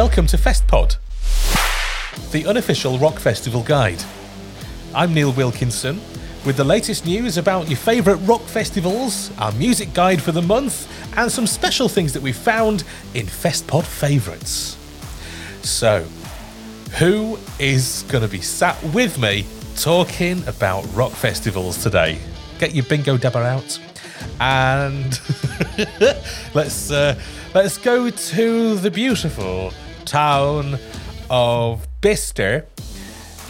Welcome to FestPod, the unofficial rock festival guide. I'm Neil Wilkinson with the latest news about your favourite rock festivals, our music guide for the month, and some special things that we found in FestPod favourites. So, who is going to be sat with me talking about rock festivals today? Get your bingo dabber out, and let's uh, let's go to the beautiful town of Bicester,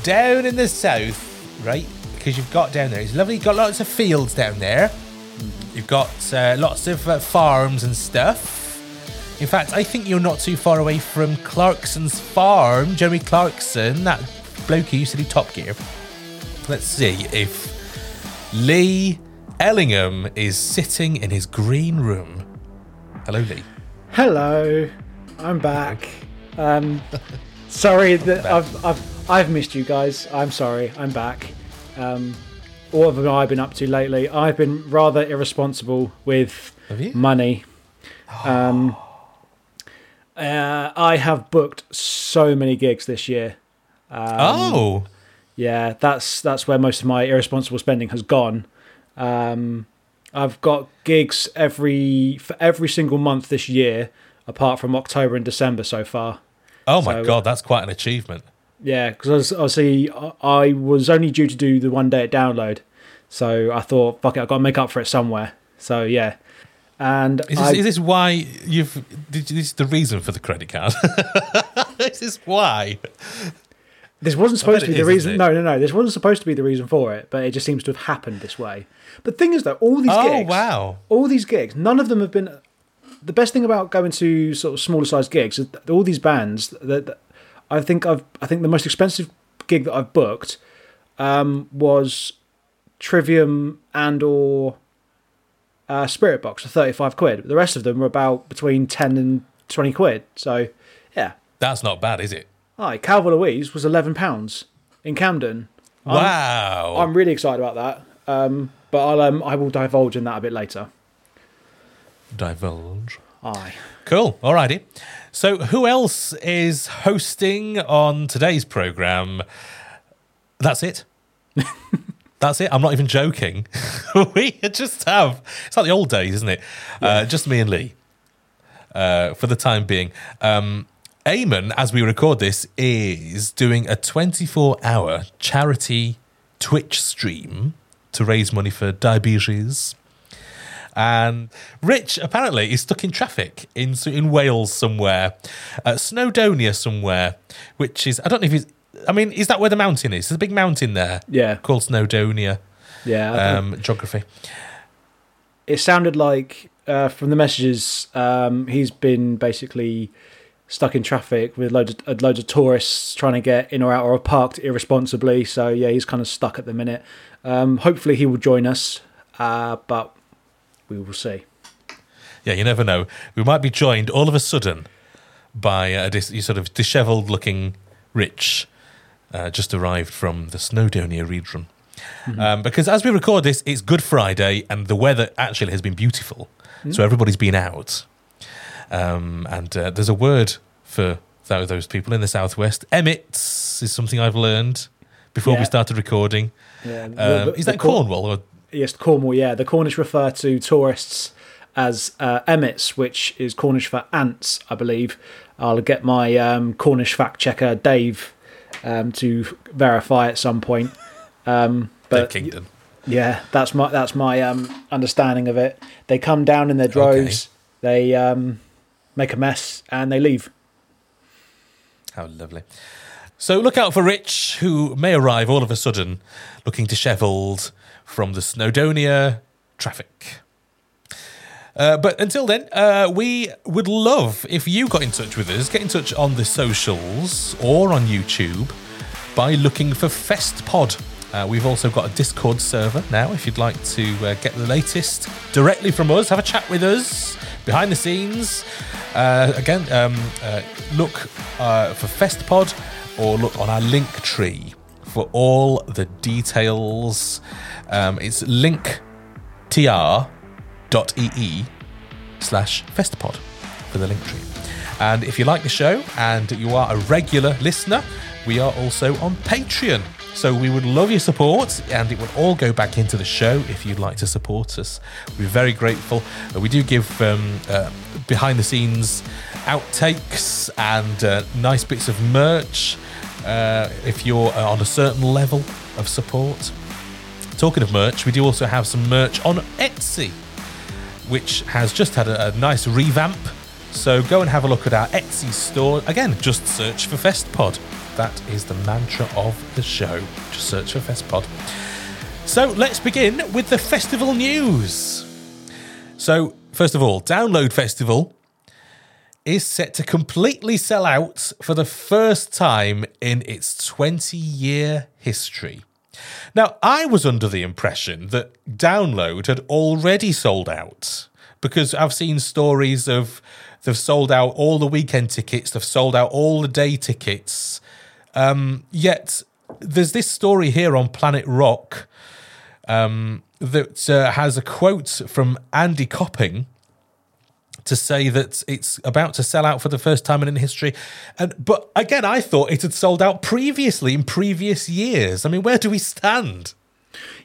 down in the south, right? Because you've got down there, it's lovely. You've got lots of fields down there. You've got uh, lots of uh, farms and stuff. In fact, I think you're not too far away from Clarkson's farm. Jeremy Clarkson, that bloke who used to do Top Gear. Let's see if Leigh Ellingham is sitting in his green room. Hello, Leigh. Hello, I'm back. Um, sorry that I've, I've I've missed you guys. I'm sorry. I'm back. Um, what have I been up to lately? I've been rather irresponsible with money. Um, uh, I have booked so many gigs this year. oh, Yeah, that's that's where most of my irresponsible spending has gone. Um, I've got gigs every for every single month this year, apart from October and December so far. Oh my So- God, uh, that's quite an achievement. Yeah, because obviously I- I was only due to do the one day at download, so I thought, fuck it, I've got to make up for it somewhere. So yeah, and Is this, I, is this why you've? This is the reason for the credit card. this is why. this wasn't supposed to be it the is, reason. No, no, no, this wasn't supposed to be the reason for it, but it just seems to have happened this way. But the thing is, though, all these Oh gigs, wow! all these gigs, none of them have been. The best thing about going to sort of smaller sized gigs is all these bands that, that I think I've I think the most expensive gig that I've booked um, was Trivium and or uh, Spiritbox for thirty five quid. The rest of them were about between ten and twenty quid. So yeah, That's not bad, is it? hi, Calva Louise was eleven pounds in Camden. Wow! I'm really excited about that. Um, but I'll um, I will divulge in that a bit later. Divulge. Aye. Cool. Alrighty. So, who else is hosting on today's program? That's it. That's it. I'm not even joking. we just have. It's like the old days, isn't it? Uh, just me and Leigh uh, for the time being. Um, Eamon, as we record this, is doing a 24 hour charity Twitch stream to raise money for diabetes. And Rich apparently is stuck in traffic in in Wales somewhere, uh, Snowdonia somewhere, which is I don't know if he's. I mean, is that where the mountain is? There's a big mountain there, Yeah. called Snowdonia. Yeah, um, geography. it sounded like uh, from the messages um, he's been basically stuck in traffic with loads of, uh, loads of tourists trying to get in or out or parked irresponsibly. So yeah, he's kind of stuck at the minute. Um, hopefully he will join us, uh, but we will see. Yeah, you never know. We might be joined all of a sudden by a dis- sort of dishevelled looking Rich, uh, just arrived from the Snowdonia region. Um, because as we record this, it's Good Friday and the weather actually has been beautiful. So everybody's been out. Um, and uh, there's a word for tho- those people in the southwest. Emmets is something I've learned before we started recording. Yeah, Um, the- is that Cornwall? Or, Yes, Cornwall. Yeah, the Cornish refer to tourists as uh, emmets, which is Cornish for ants, I believe. I'll get my um, Cornish fact checker Dave um, to verify at some point. Um, but Kingdon. yeah, that's my that's my um, understanding of it. They come down in their droves, they um, make a mess, and they leave. How lovely. So look out for Rich, who may arrive all of a sudden looking dishevelled from the Snowdonia traffic. Uh, but until then, uh, we would love if you got in touch with us. Get in touch on the socials or on YouTube by looking for FestPod. Uh, we've also got a Discord server now. If you'd like to uh, get the latest directly from us, have a chat with us behind the scenes. Uh, again, um, uh, look uh, for FestPod or look on our link tree for all the details. Um, it's linktr.ee slash festpod for the link tree. And if you like the show and you are a regular listener, we are also on Patreon. So we would love your support, and it would all go back into the show if you'd like to support us. We're very grateful. We do give um, uh, behind the scenes outtakes and uh, nice bits of merch uh, if you're uh, on a certain level of support. Talking of merch, we do also have some merch on Etsy, which has just had a, a nice revamp. So go and have a look at our Etsy store. Again, just search for FestPod. That is the mantra of the show. Just search for FestPod. So let's begin with the festival news. So, first of all, Download Festival is set to completely sell out for the first time in its 20 year history. Now, I was under the impression that Download had already sold out because I've seen stories of they've sold out all the weekend tickets, they've sold out all the day tickets. Um, yet, there's this story here on Planet Rock um, that uh, has a quote from Andy Copping to say that it's about to sell out for the first time in history. And but again, I thought it had sold out previously in previous years. I mean, where do we stand?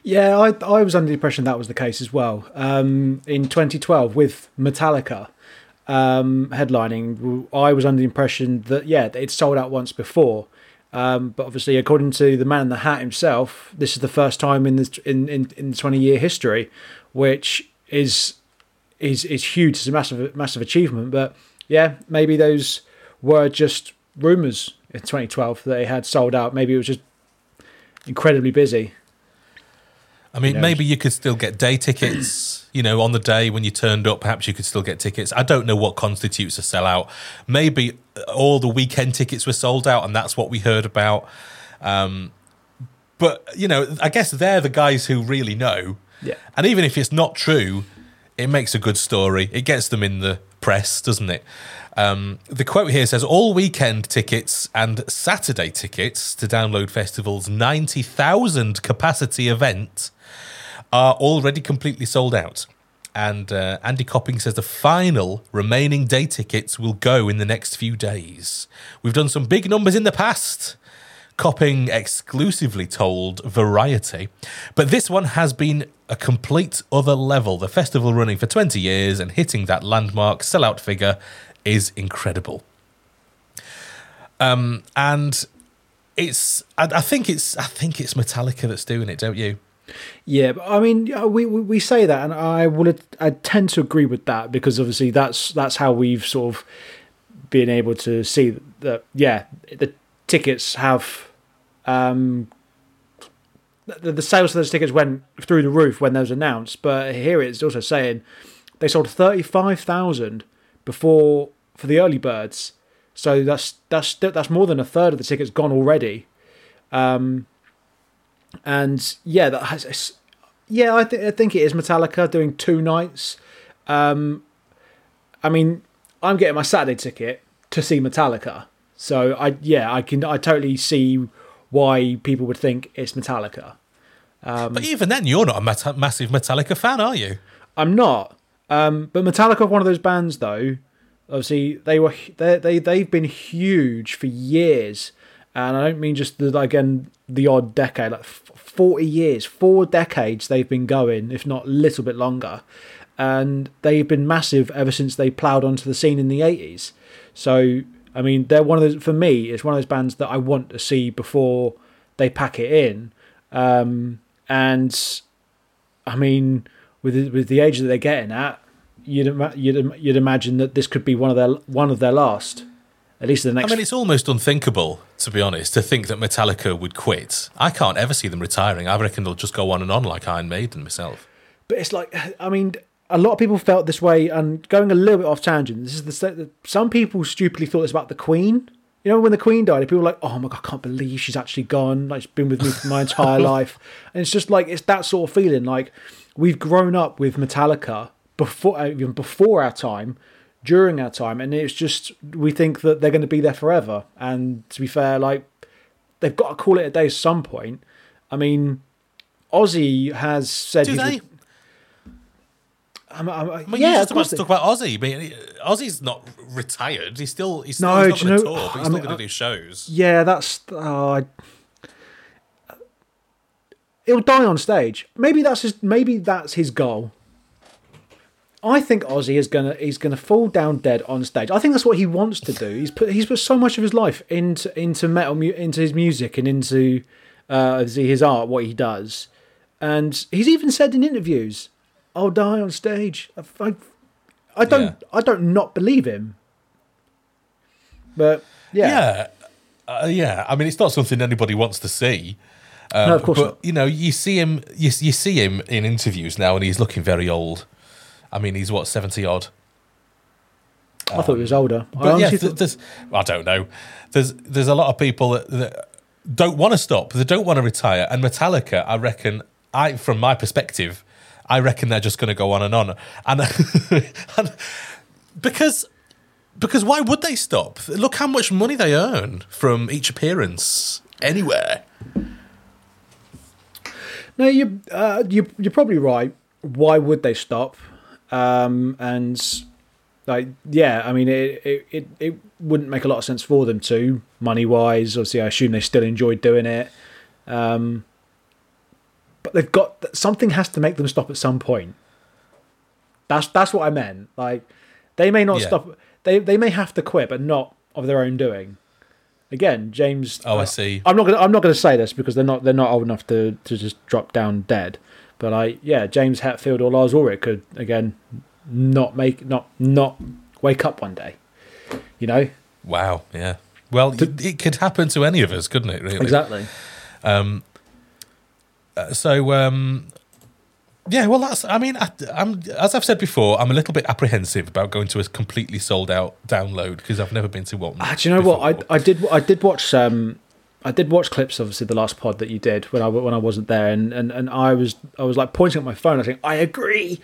Yeah, I I was under the impression that was the case as well. Um, in 2012 with Metallica um, headlining, I was under the impression that yeah, it sold out once before. Um, but obviously, according to the man in the hat himself, this is the first time in the in in, in 20 year history, which is is is huge. It's a massive massive achievement. But yeah, maybe those were just rumors in 2012 that they had sold out. Maybe it was just incredibly busy. I mean, knows? maybe you could still get day tickets, you know, on the day when you turned up. Perhaps you could still get tickets. I don't know what constitutes a sellout. Maybe all the weekend tickets were sold out, and that's what we heard about. Um, but, you know, I guess they're the guys who really know. Yeah. And even if it's not true, it makes a good story. It gets them in the press, doesn't it? Um, the quote here says all weekend tickets and Saturday tickets to Download Festival's 90,000 capacity event are already completely sold out. And uh, Andy Copping says the final remaining day tickets will go in the next few days. We've done some big numbers in the past. Copping exclusively told Variety. But this one has been a complete other level. The festival running for 20 years and hitting that landmark sellout figure is incredible. Um, and it's, I, I think it's, I think it's Metallica that's doing it, don't you? Yeah, I mean, we we we say that, and I would I tend to agree with that because obviously that's that's how we've sort of been able to see that. Yeah, the tickets have um, the, the sales of those tickets went through the roof when those announced. But here it's also saying they sold thirty five thousand before for the early birds. So that's that's that's more than a third of the tickets gone already. Um, and yeah, that has yeah, I, th- I think it is Metallica doing two nights. Um, I mean, I'm getting my Saturday ticket to see Metallica, so I yeah, I can I totally see why people would think it's Metallica. Um, but even then, you're not a meta- massive Metallica fan, are you? I'm not. Um, but Metallica are one of those bands, though. Obviously, they were they they they've been huge for years, and I don't mean just the again the odd decade, like forty years, four decades they've been going, if not a little bit longer, and they've been massive ever since they ploughed onto the scene in the eighties. So I mean, they're one of those for me. It's one of those bands that I want to see before they pack it in. Um, and I mean, with the, with the age that they're getting at, you'd you'd you'd imagine that this could be one of their one of their last. At least the next. I mean, it's almost unthinkable, to be honest, to think that Metallica would quit. I can't ever see them retiring. I reckon they'll just go on and on like Iron Maiden myself. But it's like, I mean, a lot of people felt this way, and going a little bit off tangent. This is the some people stupidly thought this about the Queen. You know, when the Queen died, people were like, "Oh my god, I can't believe she's actually gone. Like she's been with me for my entire life." And it's just like it's that sort of feeling. Like we've grown up with Metallica before, uh, even before our time, during our time, and it's just we think that they're going to be there forever. And to be fair, like they've got to call it a day at some point. I mean, Ozzy has said. Do they? I'm, I'm, I mean, yeah, you're just about to talk about Ozzy. I mean, Ozzy's not retired. He's still he's still no, he's not going to tour, but he's I still going to do shows. Yeah, that's. Uh, he'll die on stage. Maybe that's his. Maybe that's his goal. I think Ozzy is gonna he's gonna fall down dead on stage. I think that's what he wants to do. He's put he's put so much of his life into into metal into his music and into uh, his art, what he does, and he's even said in interviews, "I'll die on stage." I, I, I don't Yeah. I don't not believe him. But yeah, Yeah, uh, yeah. I mean, it's not something anybody wants to see. Um, No, of course but not. you know, you see him, you, you see him in interviews now, and he's looking very old. I mean, he's what seventy odd. I thought he was older. I But yeah, honestly th- I don't know. There's there's a lot of people that, that don't want to stop. They don't want to retire. And Metallica, I reckon, I from my perspective, I reckon they're just going to go on and on. And, and because because why would they stop? Look how much money they earn from each appearance anywhere. No, you uh, you you're probably right. Why would they stop? Um, and like, yeah, I mean, it, it it it wouldn't make a lot of sense for them to money wise. Obviously, I assume they still enjoyed doing it. Um, but they've got something has to make them stop at some point. That's that's what I meant. Like, they may not Yeah. stop. They they may have to quit, but not of their own doing. Again, James. Oh, I uh, see. I'm not gonna I'm not gonna say this because they're not they're not old enough to, to just drop down dead. But I yeah, James Hetfield or Lars Ulrich could again not make not not wake up one day. You know? Wow. Yeah. Well, it could happen to any of us, couldn't it? Really. Exactly. Uh, so um, yeah, well, that's. I mean, I, I'm as I've said before, I'm a little bit apprehensive about going to a completely sold out download because I've never been to one. Ah, do you know what? I I did I did watch um I did watch clips obviously the last pod that you did when I when I wasn't there and, and, and I was I was like pointing at my phone I think I agree.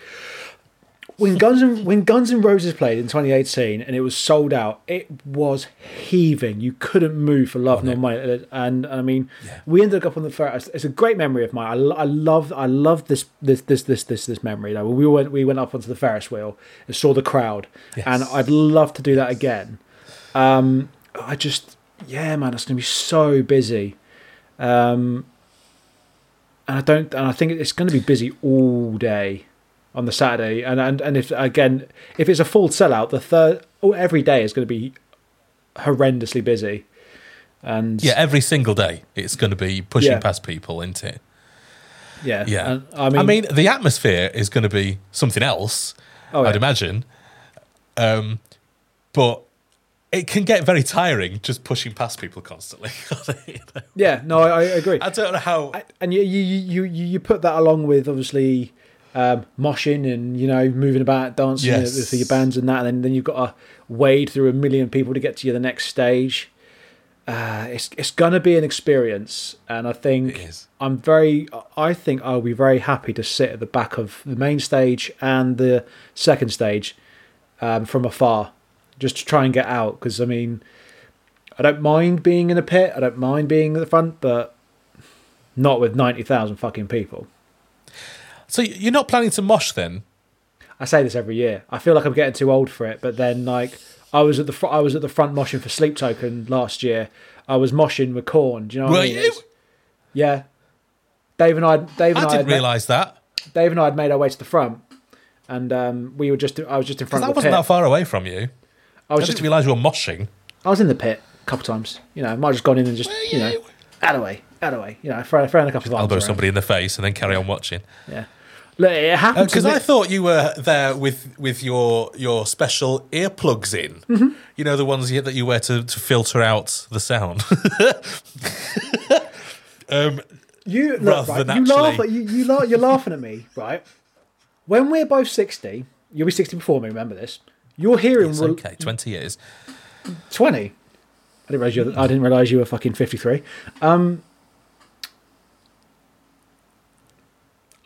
When Guns and when Guns N' Roses played in 2018 and it was sold out, it was heaving. You couldn't move for love nor money. And, and I mean, we ended up on the Ferris. It's a great memory of mine. I, I love I love this this this this this this memory. Like, we went we went up onto the Ferris wheel and saw the crowd, and I'd love to do that again. Um, I just, yeah, man, it's gonna be so busy. Um, and I don't, and I think it's going to be busy all day on the Saturday. And and and if again, if it's a full sellout, the third, oh, every day is going to be horrendously busy. And yeah, every single day it's going to be pushing Yeah. past people, isn't it? yeah, Yeah. and, I mean, I mean, the atmosphere is going to be something else. Oh, I'd yeah. imagine. Um, but it can get very tiring just pushing past people constantly. You know? Yeah, no, I, I agree. I don't know how. and you you you you you put that along with obviously um, moshing and you know moving about, dancing Yes. for your bands and that, and then then you've got to wade through a million people to get to the next stage. Uh, it's it's gonna be an experience, and I think I'm very. I think I'll be very happy to sit at the back of the main stage and the second stage um, from afar, just to try and get out. Because I mean, I don't mind being in a pit. I don't mind being at the front, but not with ninety thousand fucking people. So you're not planning to mosh then? I say this every year. I feel like I'm getting too old for it, but then like I was at the fr- I was at the front moshing for Sleep Token last year. I was moshing with Korn. Do you know what Were I mean? you? Yeah. Dave and I, Dave and I I, didn't had realise that. Dave and I had made our way to the front, and um, we were just. I was just in front that of the wasn't pit. that far away from you. I I was didn't just. realise you were moshing. I was in the pit a couple times. You know, I might have just gone in and just you know, out of the way, out of the way. You know, throw, throwing a couple of arms Elbow around. somebody in the face and then carry on watching. Yeah. Look, it happened Because to. I thought you were there with with your your special earplugs in. Mm-hmm. You know the ones you, that you wear to, to filter out the sound. um, You look, rather right, than you laugh actually- at you, you laugh, you're laughing at me, right? When we're both sixty, you'll be sixty before me. Remember this. Your hearing it's will okay, twenty years. twenty. I didn't realize you. I didn't realize you were fucking fifty-three. Um,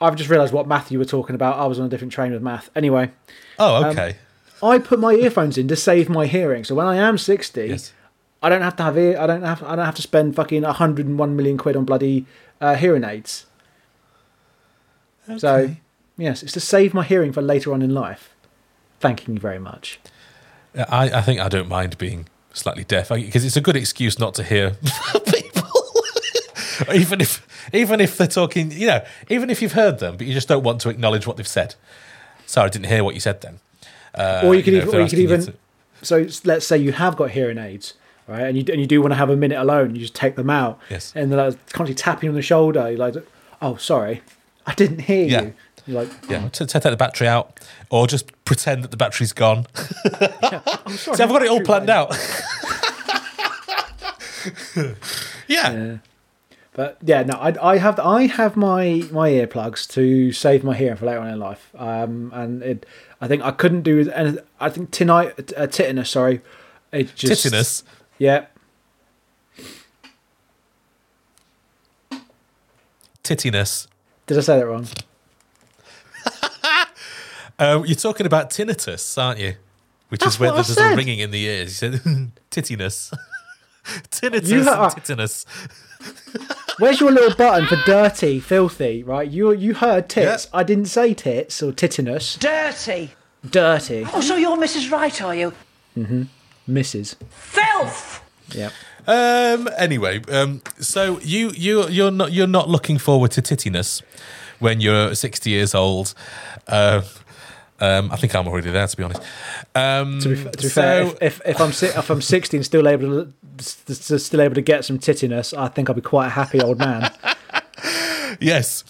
I've just realised what math you were talking about. I was on a different train with math. Anyway, Oh, Um, okay. I put my earphones in to save my hearing. So when I am sixty, yes. I don't have to have ear. I don't have. I don't have to spend fucking hundred and one million quid on bloody uh, hearing aids. So yes, it's to save my hearing for later on in life. Thanking you very much. I, I think I don't mind being slightly deaf because it's a good excuse not to hear. even if even if they're talking, you know, even if you've heard them, but you just don't want to acknowledge what they've said. Sorry, I didn't hear what you said then. Uh, or you could know, even, or you could even. to- So let's say you have got hearing aids, right? And you and you do want to have a minute alone. You just take them out. Yes. And they're like constantly tapping on the shoulder. You're like, oh, sorry, I didn't hear Yeah. you. You're like, Yeah, to take the battery out, or just pretend that the battery's gone. I'm sorry. See, I've got it all planned went." out. yeah. Yeah. But yeah, no, I, I have I have my my earplugs to save my hearing for later on in life. Um, and it, I think I couldn't do and I think tonight, uh, titinus, sorry, it just Titinus. Yeah, Tittiness. did I say that wrong? Um, you're talking about tinnitus, aren't you? Which That's is where there's a ringing in the ears. You said tittiness. tinnitus You ha-. Where's your little button for dirty, filthy? Right, you you heard tits. I didn't say tits or titinus. Dirty. Dirty, Oh, so you're Mrs. Right, are you? Mm-hmm. Mrs. Filth! Yeah. Um. Anyway, um. So you you you're not you're not looking forward to tittiness when you're 60 years old. Um. Um I think I'm already there, to be honest. Um, To be, to be so, fair, if, if, if I'm si- if I'm 60 and still able to still able to get some tittiness, I think I'll be quite a happy old man. yes.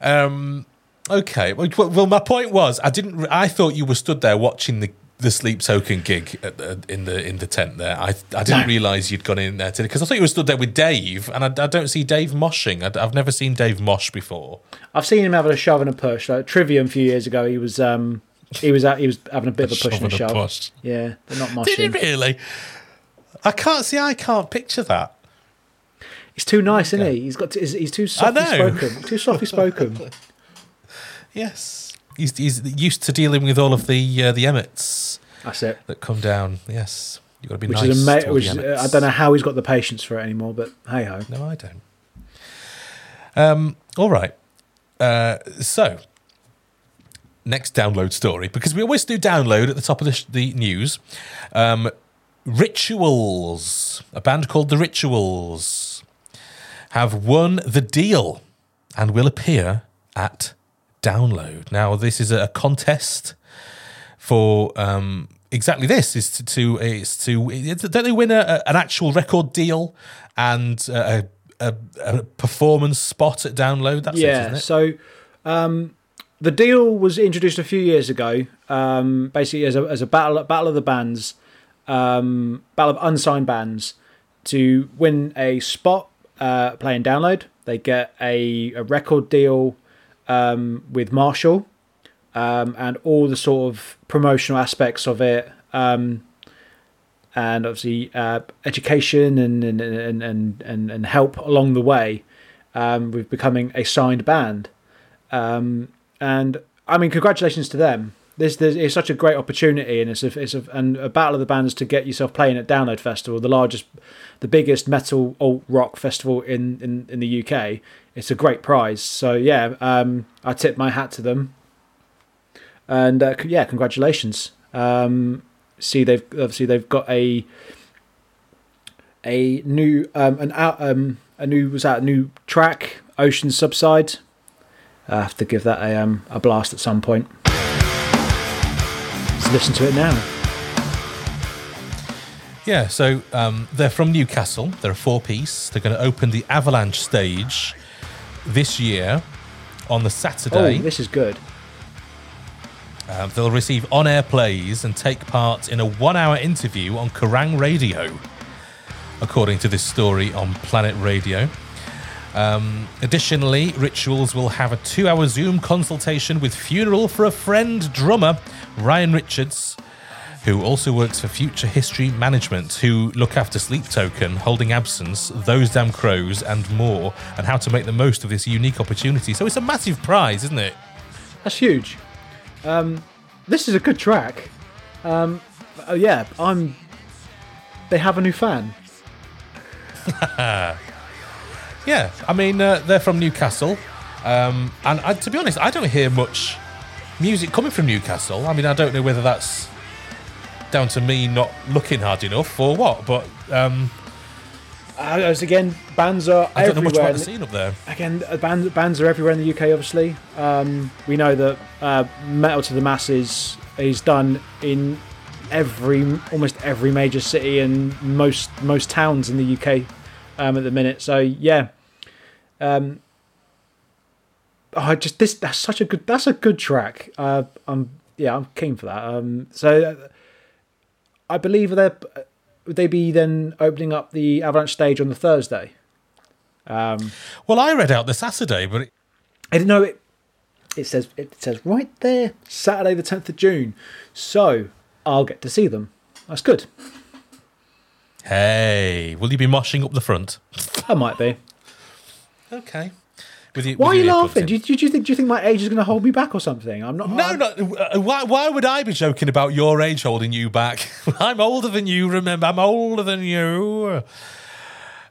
Um. Okay. Well, well, my point was, I didn't. I thought you were stood there watching the the sleep token gig at the, in the in the tent there. I I didn't realise you'd gone in there today because I thought you were stood there with Dave, and I, I don't see Dave moshing. I, have never seen Dave mosh before. I've seen him having a shove and a push. Like Trivium a few years ago, he was um he was out, he was having a bit of a push and a shove. push. Yeah, but not Did he moshing. really? I can't see. I can't picture that. He's too nice, isn't he? He's got to, he's, he's too softly spoken. Too softly spoken. Yes, he's he's used to dealing with all of the uh, the emmets That's it. that come down. Yes, you've got to be Which nice. is ama- which the is, uh, emmets. I don't know how he's got the patience for it anymore, but hey ho. No, I don't. Um, all right. Uh, so, next download story, because we always do download at the top of the, sh- the news. Um, Rituals, a band called The Rituals, have won the deal and will appear at Download. Now, this is a contest for um, exactly this is to, to it's to don't they win a, an actual record deal and a, a, a performance spot at download that's it yeah. isn't it So, um, the deal was introduced a few years ago, um, basically as a as a battle battle of the bands. um, battle of unsigned bands to win a spot uh, playing download. They get a, a record deal um, with Marshall um, and all the sort of promotional aspects of it. Um, and obviously uh, education and and, and, and, and and help along the way um, with becoming a signed band. Um, and I mean, congratulations to them. This, this is such a great opportunity, and it's a, it's a, and a battle of the bands to get yourself playing at Download Festival, the largest, the biggest metal alt rock festival in, in, in the UK. It's a great prize. So yeah, um, I tip my hat to them. And uh, yeah, congratulations. Um, see, they've obviously they've got a a new um, an out um, a new was that a new track, Ocean Subside. I have to give that a um, a blast at some point. Listen to it now. Yeah, so um, they're from Newcastle. They're a four piece. They're going to open the Avalanche stage this year on the Saturday. Oh, this is good. Um, they'll receive on air plays and take part in a one hour interview on Kerrang Radio, according to this story on Planet Radio. Um, additionally, Rituals will have a two hour Zoom consultation with Funeral for a Friend drummer Ryan Richards, who also works for Future History Management, who look after Sleep Token, Holding Absence, Those Damn Crows, and more, and how to make the most of this unique opportunity. So it's a massive prize, isn't it? That's huge. Um, this is a good track. Um, oh yeah, I'm. They have a new fan. Yeah, I mean, uh, they're from Newcastle. Um, and I, to be honest, I don't hear much music coming from Newcastle. I mean, I don't know whether that's down to me not looking hard enough or what, but um, Uh, as again, bands are I don't know everywhere. much about the scene up there. Again, uh, bands bands are everywhere in the UK. Obviously, um, we know that uh, Metal 2 The Masses is done in every almost every major city and most most towns in the UK um, at the minute. So yeah, um, oh, I just this that's such a good that's a good track. Uh, I'm yeah I'm keen for that. Um, so uh, I believe they would they be then opening up the Avalanche stage on the Thursday. Um, Well, I read out the Saturday, but it, I didn't know it. It says it says right there, Saturday the tenth of June. So I'll get to see them. That's good. hey, will you be moshing up the front? I might be. Okay. With your, Why are you laughing? Do you, do you think do you think my age is going to hold me back or something? I'm not. No, I'm- no. uh, Why, why would I be joking about your age holding you back? I'm older than you. Remember, I'm older than you.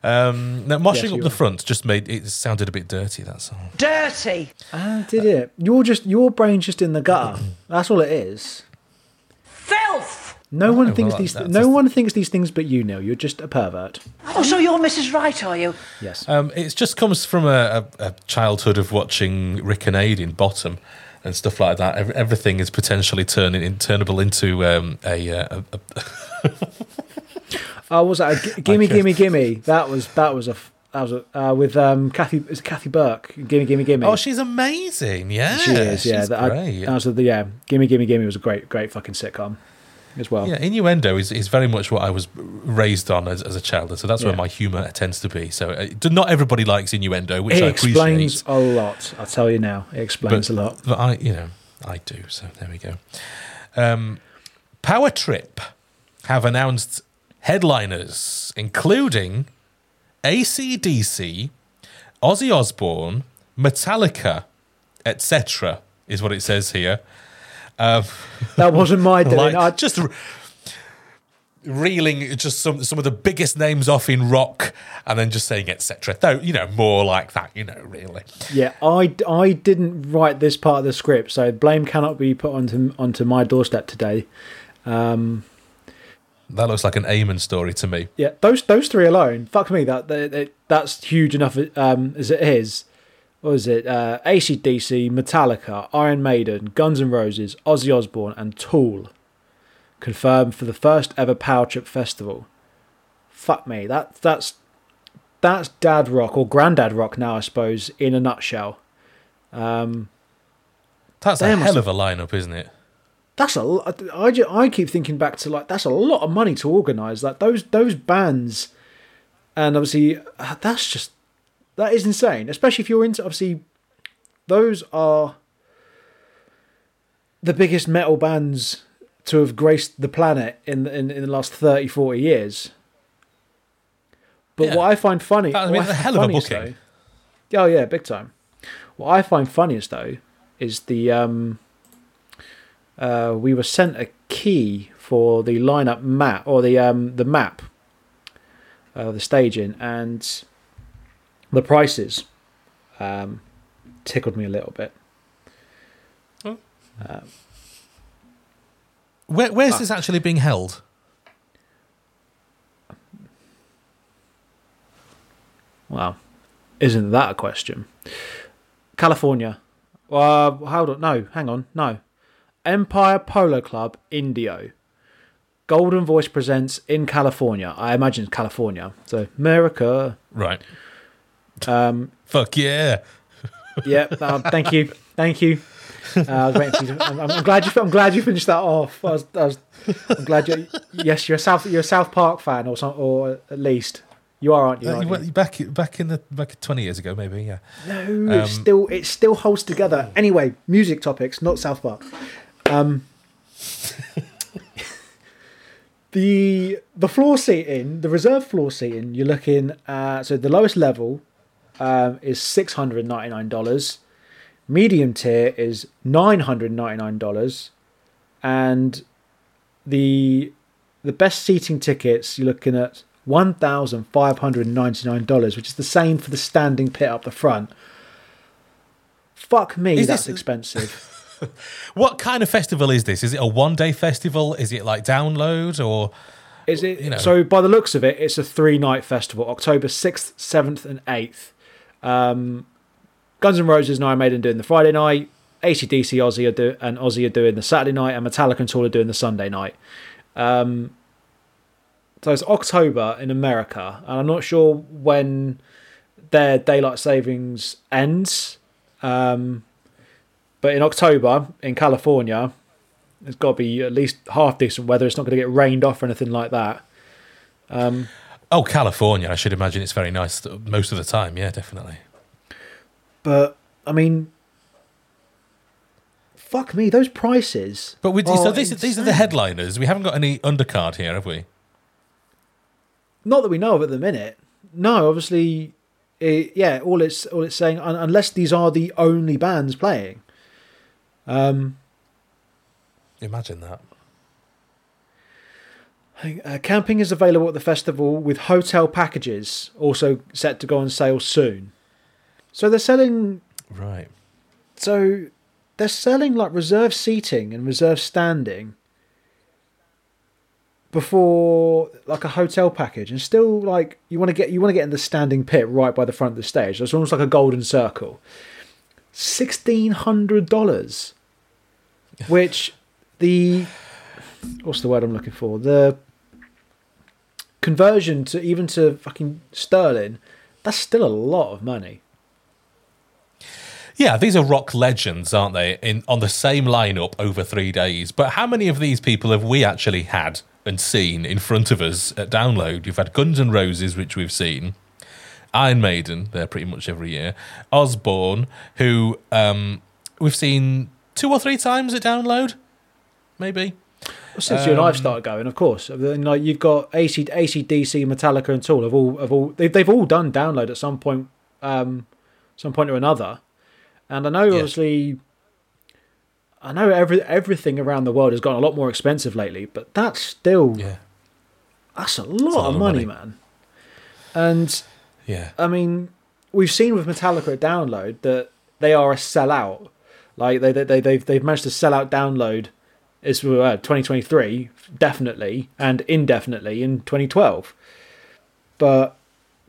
Um, now, moshing Yes, up the are. front just made it sounded a bit dirty. That's all. Dirty. Ah, did it? You're just your brain's just in the gutter. That's all it is. Filth. No one thinks that- these. that's No just- one thinks these things, but you know, you're just a pervert. Oh, so you're Mrs. Wright, are you? Yes. Um, it just comes from a, a, a childhood of watching Rik and Ade in Bottom and stuff like that. Every, everything is potentially turning in, turnable into um, a, uh, a, a Oh, was that a, g- gimme, gimme, gimme? That was that was a f- that was a, uh, with um Kathy. Is it Kathy Burke? Gimme, gimme, gimme. Oh, she's amazing! Yeah, She is, yeah. she's That, I- that was the yeah. Gimme, gimme, gimme was a great, great fucking sitcom as well. yeah, innuendo is, is very much what I was raised on as, as a child, and so that's where my humour tends to be. So, uh, not everybody likes innuendo, which it I explains appreciate. a lot. I'll tell you now. It explains but, a lot. But I, you know, I do. So there we go. Um, Power Trip have announced headliners, including ACDC, Ozzy Osbourne, Metallica, etc. Is what it says here. Um, That wasn't my doing. like I, just re- reeling just some some of the biggest names off in rock, and then just saying etc. Though you know more like that. You know, really. yeah, I, I didn't write this part of the script, so blame cannot be put onto onto my doorstep today. Um, That looks like an Eamon story to me. Yeah, those those three alone, fuck me, that, that, that that's huge enough um, as it is. What was it? Uh, ACDC, Metallica, Iron Maiden, Guns N' Roses, Ozzy Osbourne, and Tool confirmed for the first ever Power Trip Festival. Fuck me, that that's that's dad rock or granddad rock now, I suppose, in a nutshell. That's Damn, a I hell of a lineup, isn't it? that's a lot. I, keep thinking back to like that's a lot of money to organize. Like those those bands, and obviously uh, that's just that is insane. Especially if you're into obviously those are the biggest metal bands to have graced the planet in in, in the last 30, 40 years. But Yeah. what I find funny, That- I mean, a hell of a booking. though- oh yeah, big time. What I find funniest though is the um, uh, we were sent a key for the lineup map or the um, the map, uh, the staging and the prices. Um, tickled me a little bit. Where, Ah. where's this actually being held? Well, isn't that a question? California. Uh, hold on. No, hang on. No. Empire Polo Club, Indio. Goldenvoice presents in California. I imagine it's California. So, America. Right. Um, Fuck yeah. yeah. um, thank you. Thank you. Uh, I was waiting for you to, I'm, I'm glad you. I'm glad you finished that off. I was. I was I'm glad you. Yes, you're a South. You're a South Park fan, or some, or at least you are, aren't you? Uh, aren't you back back in the back twenty years ago, maybe. Yeah. No, it still it still holds together. Anyway, music topics, not South Park. Um, the the floor seating, the reserve floor seating, you're looking at so the lowest level um, is six hundred ninety nine dollars. Medium tier is nine hundred ninety nine dollars, and the the best seating tickets you're looking at one thousand five hundred ninety nine dollars, which is the same for the standing pit up the front. Fuck me, Is that's this- expensive. What kind of festival is this? Is it a one day festival? Is it like download or? Is it You know. so? By the looks of it, it's a three night festival, October sixth, seventh, and eighth. Um, Guns N' Roses and Iron Maiden doing the Friday night. ACDC, Ozzy are do- and Ozzy are doing the Saturday night, and Metallica and Tool are doing the Sunday night. Um, so it's October in America, and I'm not sure when their daylight savings ends. Um, but in October in California, it's got to be at least half decent weather. It's not going to get rained off or anything like that. Oh, California. I should imagine it's very nice most of the time. Yeah, definitely. But I mean, fuck me, those prices. But we, so these, these are the headliners. We haven't got any undercard here, have we? Not that we know of at the minute. No, obviously, it, yeah. All it's all it's saying, un- unless these are the only bands playing. Um, Imagine that. Uh, camping is available at the festival with hotel packages also set to go on sale soon. So they're selling Right. so they're selling like reserve seating and reserve standing before like a hotel package and still like you want to get you want to get in the standing pit right by the front of the stage. So it's almost like a golden circle. Sixteen hundred dollars. Which the what's the word I'm looking for? The conversion to even to fucking sterling, that's still a lot of money. Yeah, these are rock legends, aren't they? In on the same lineup over three days. But how many of these people have we actually had and seen in front of us at Download? You've had Guns N' Roses, which we've seen. Iron Maiden, they're pretty much every year. Osbourne, who um, we've seen two or three times at Download, maybe. Since you and I've started going, of course. Then, Like you've got AC, ACDC, Metallica, and Tool have all have all they've they've all done download at some point, um, some point or another. And I know obviously, I know every everything around the world has gotten a lot more expensive lately, but that's still Yeah, that's a lot, lot of of money, money. man. And yeah. I mean, we've seen with Metallica at Download that they are a sellout. Like they they they they've they've managed to sell out Download. Is uh, 2023 definitely and indefinitely in 2012, but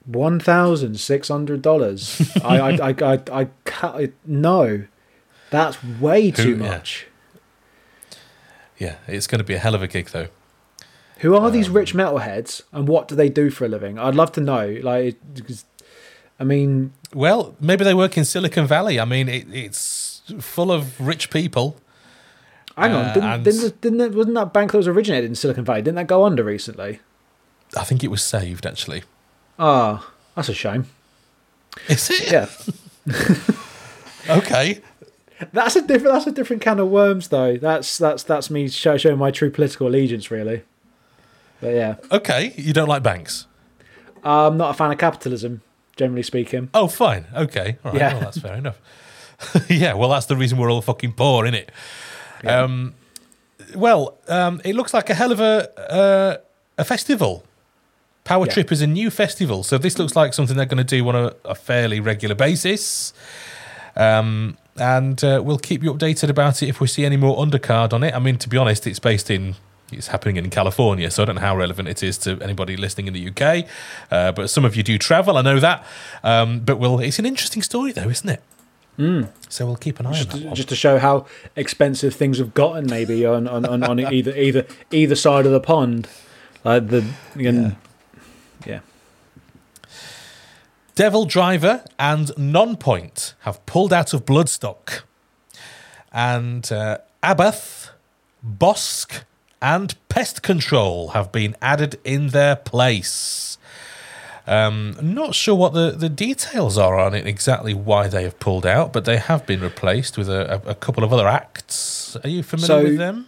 one thousand six hundred dollars. I I I I, I can't, no, that's way too Who- much. Yeah, it's going to be a hell of a gig, though. Who are these rich metalheads and what do they do for a living? I'd love to know. Like, I mean, Well, maybe they work in Silicon Valley. I mean, it, it's full of rich people. Hang on, Uh, didn't, didn't, didn't wasn't that bank that was originated in Silicon Valley? Didn't that go under recently? I think it was saved actually. Ah, that's a shame. Is it? Yeah, Okay. that's a different. That's a different can of worms, though. That's that's that's me show, showing my true political allegiance, really. But yeah, Okay. You don't like banks? I'm not a fan of capitalism, generally speaking. Oh, fine. Okay. All right. Yeah. Well, that's fair enough. yeah. Well, that's the reason we're all fucking poor, isn't it? Um, well, um, it looks like a hell of a uh, a festival. Power Yeah. Trip is a new festival, so this looks like something they're going to do on a, a fairly regular basis. Um, and uh, we'll keep you updated about it if we see any more undercard on it. I mean, to be honest, it's based in. It's happening in California, so I don't know how relevant it is to anybody listening in the UK. Uh, but some of you do travel, I know that. Um, but we'll, it's an interesting story, though, isn't it? So we'll keep an eye on Just, that. one. just to show how expensive things have gotten, maybe on on, on, on either either either side of the pond. Like the yeah. yeah. Devil Driver and Nonpoint have pulled out of Bloodstock. And uh, Abbath, Bossk, and Pest Control have been added in their place. Um, not sure what the, the details are on it, exactly why they have pulled out, but they have been replaced with a, a, couple of other acts. Are you familiar So- with them?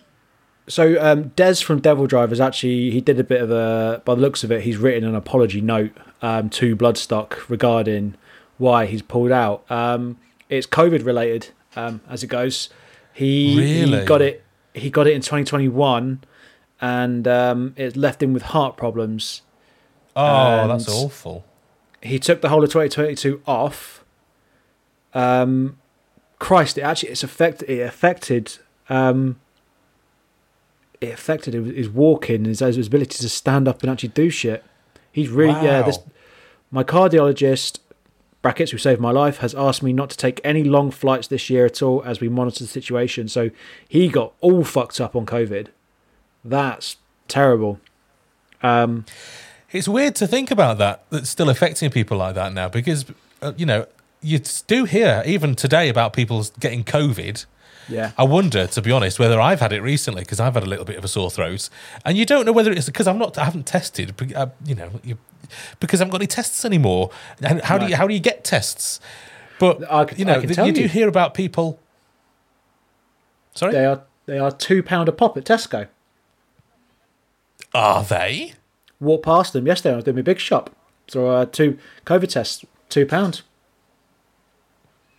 So um, Des from DevilDrivers actually he did a bit of a by the looks of it he's written an apology note um, to Bloodstock regarding why he's pulled out. Um, it's COVID related um, as it goes. He, Really? he got it he got it in 2021 and um, it left him with heart problems. Oh, that's awful. He took the whole of 2022 off. Um, Christ, it actually it's affected. it affected um, it affected his walking, his, his ability to stand up and actually do shit. He's really yeah. This my cardiologist brackets who saved my life has asked me not to take any long flights this year at all as we monitor the situation. So he got all fucked up on COVID. That's terrible. Um, It's weird to think about that. That's still affecting people like that now because uh, you know you do hear even today about people getting COVID. yeah, I wonder, to be honest, whether I've had it recently because I've had a little bit of a sore throat, and you don't know whether it's because I'm not, I haven't tested, uh, you know, you, because I haven't got any tests anymore. And how do you how do you get tests? But I you know, tell you do hear about people. Sorry, they are they are two pound a pop at Tesco. are they? Walked past them yesterday. I was doing my big shop. So uh, two COVID tests, two pound.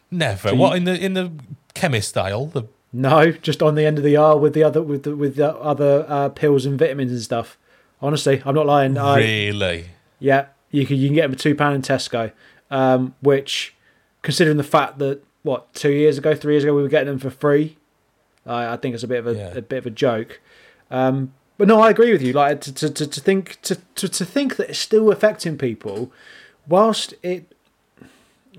Never. So you- what in the in the chemist aisle? The No, just on the end of the aisle with the other with the with the other uh, pills and vitamins and stuff. Honestly, I'm not lying. I, really? Yeah, you can you can get them for two pound in Tesco, um, which, considering the fact that what two years ago, three years ago, we were getting them for free, I I think it's a bit of a, Yeah. a bit of a joke. Um, but no, I agree with you. Like to to, to, to think to, to to think that it's still affecting people, whilst it.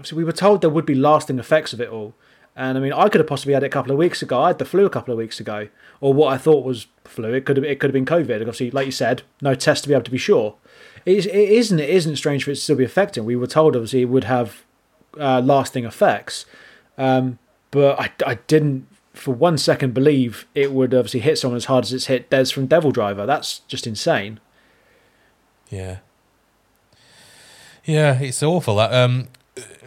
So we were told there would be lasting effects of it all. And I mean, I could have possibly had it a couple of weeks ago. I had the flu a couple of weeks ago, or what I thought was flu. It could have it could have been COVID. Obviously, like you said, no test to be able to be sure. It, is, it isn't it isn't strange for it to still be affecting. We were told obviously it would have uh, lasting effects, um, but I, I didn't for one second believe it would obviously hit someone as hard as it's hit Des from DevilDriver. That's just insane. Yeah. Yeah, it's awful. that, Um,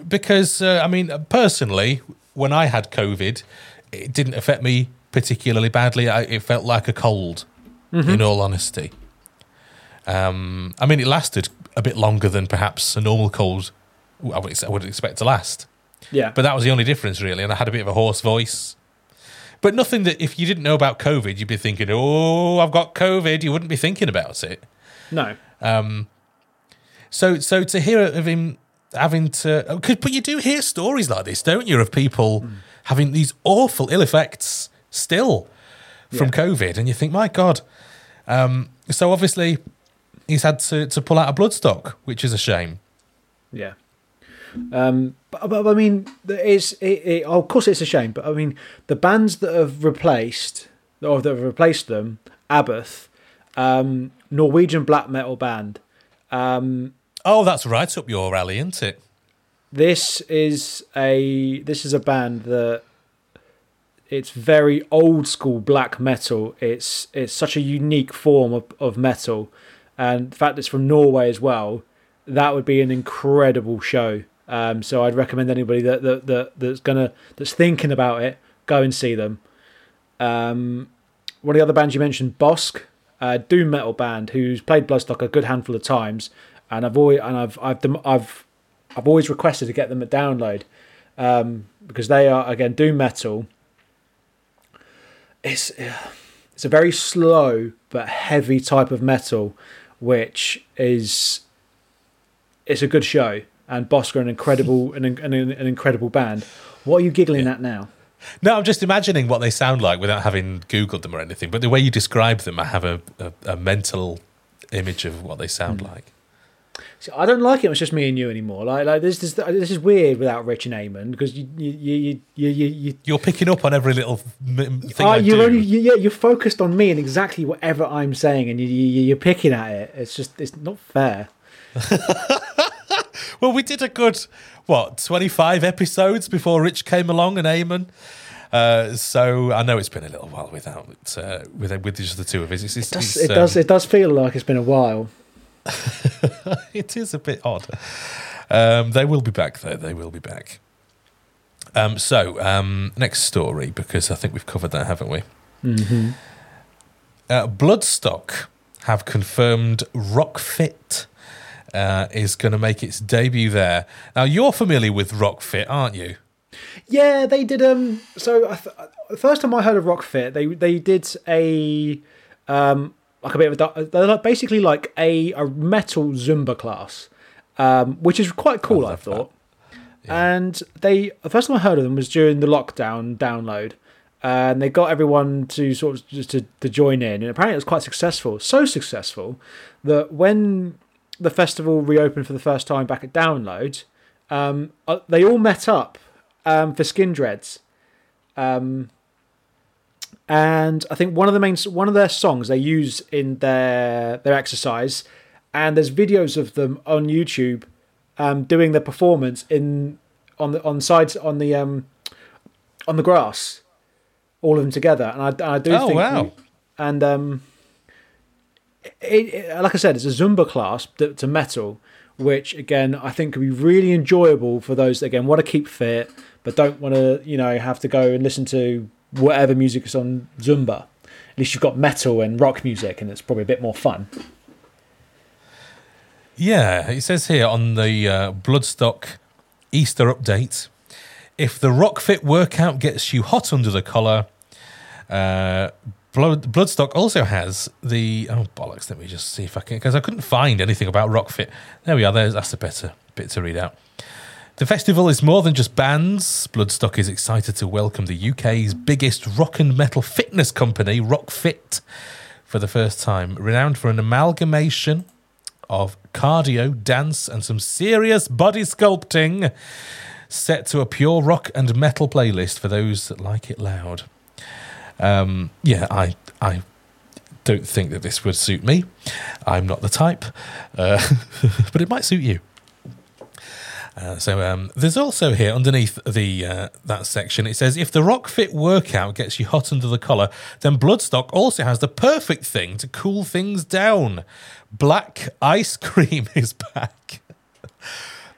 because uh, I mean, personally, when I had COVID, it didn't affect me particularly badly. I, it felt like a cold, in all honesty. Um, I mean, it lasted a bit longer than perhaps a normal cold I would, I would expect to last. Yeah, But that was the only difference, really. And I had a bit of a hoarse voice. But nothing that if you didn't know about COVID, you'd be thinking, oh, I've got COVID. You wouldn't be thinking about it. no, Um. So, so to hear of him having to, oh, 'cause- but you do hear stories like this, don't you, of people having these awful ill effects still from Yeah. COVID, and you think, my God. Um, so obviously, he's had to to pull out a Bloodstock, which is a shame. Yeah. Um, but, but, I mean, it's it, it, oh, of course it's a shame, but I mean, the bands that have replaced or that have replaced them, Abbath, um, Norwegian black metal band. Um, Oh, that's right up your alley, isn't it? this is a this is a band that it's very old school black metal. It's it's such a unique form of, of metal, and the fact it's from Norway as well. That would be an incredible show. Um, so I'd recommend anybody that, that, that that's gonna that's thinking about it go and see them. Um, one of the other bands you mentioned, Bossk, doom metal band who's played Bloodstock a good handful of times, and I've always and I've I've I've I've always requested to get them a download um, because they are again doom metal. It's it's a very slow but heavy type of metal, which is it's a good show. And Bossk are an incredible an, an, an incredible band. What are you giggling at now? No, I'm just imagining what they sound like without having Googled them or anything. But the way you describe them, I have a, a, a mental image of what they sound Hmm. like. See, I don't like it. It's just me and you anymore. Like, like this, this, this is weird without Rich and Eamon because you, you, you, you, you, you You're picking up on every little thing Oh, I you're do. only you, yeah, you're focused on me and exactly whatever I'm saying, and you, you you're picking at it. It's just it's not fair. Well, we did a good what 25 episodes before Rich came along and Eamon. Uh, so I know it's been a little while without uh, with with just the two of us. It's, it's, It does, it does um, it does feel like it's been a while. it is a bit odd. Um, they will be back though. They will be back. Um, so um, next story because I think we've covered that, haven't we? Mm-hmm. Uh, Bloodstock have confirmed Rockfit uh, is going to make its debut there. Now you're familiar with Rockfit, aren't you? Yeah, they did. Um, so I th- the first time I heard of Rockfit, they they did a um like a bit of a they're like basically like a a metal Zumba class, um, which is quite cool. I, love thought. And they the first time I heard of them was during the lockdown download, and they got everyone to sort of just to, to join in, and apparently it was quite successful. So successful that when the festival reopened for the first time back at download, um, uh, they all met up um, for Skindred. Um, and I think one of the main one of their songs they use in their their exercise, and there's videos of them on YouTube um, doing their performance in on the on sides on the um, on the grass, all of them together, and I, I do Oh, think wow. and um, it, it, like I said, it's a Zumba class to, metal, which again I think could be really enjoyable for those that again want to keep fit but don't want to you know have to go and listen to whatever music is on Zumba. At least you've got metal and rock music, and it's probably a bit more fun. Yeah, it says here on the uh, Bloodstock Easter update if the Rock Fit workout gets you hot under the collar, uh, Blood, Bloodstock also has the. Oh, bollocks. Let me just see if I can. Because I couldn't find anything about Rockfit. There we are. There's, that's a better bit to read out. The festival is more than just bands. Bloodstock is excited to welcome the UK's biggest rock and metal fitness company, Rockfit, for the first time. Renowned for an amalgamation of cardio, dance, and some serious body sculpting, set to a pure rock and metal playlist for those that like it loud. Um, yeah, I, I don't think that this would suit me. I'm not the type, uh, but it might suit you. Uh, so um, there's also here underneath the uh, that section it says if the rock fit workout gets you hot under the collar then bloodstock also has the perfect thing to cool things down black ice cream is back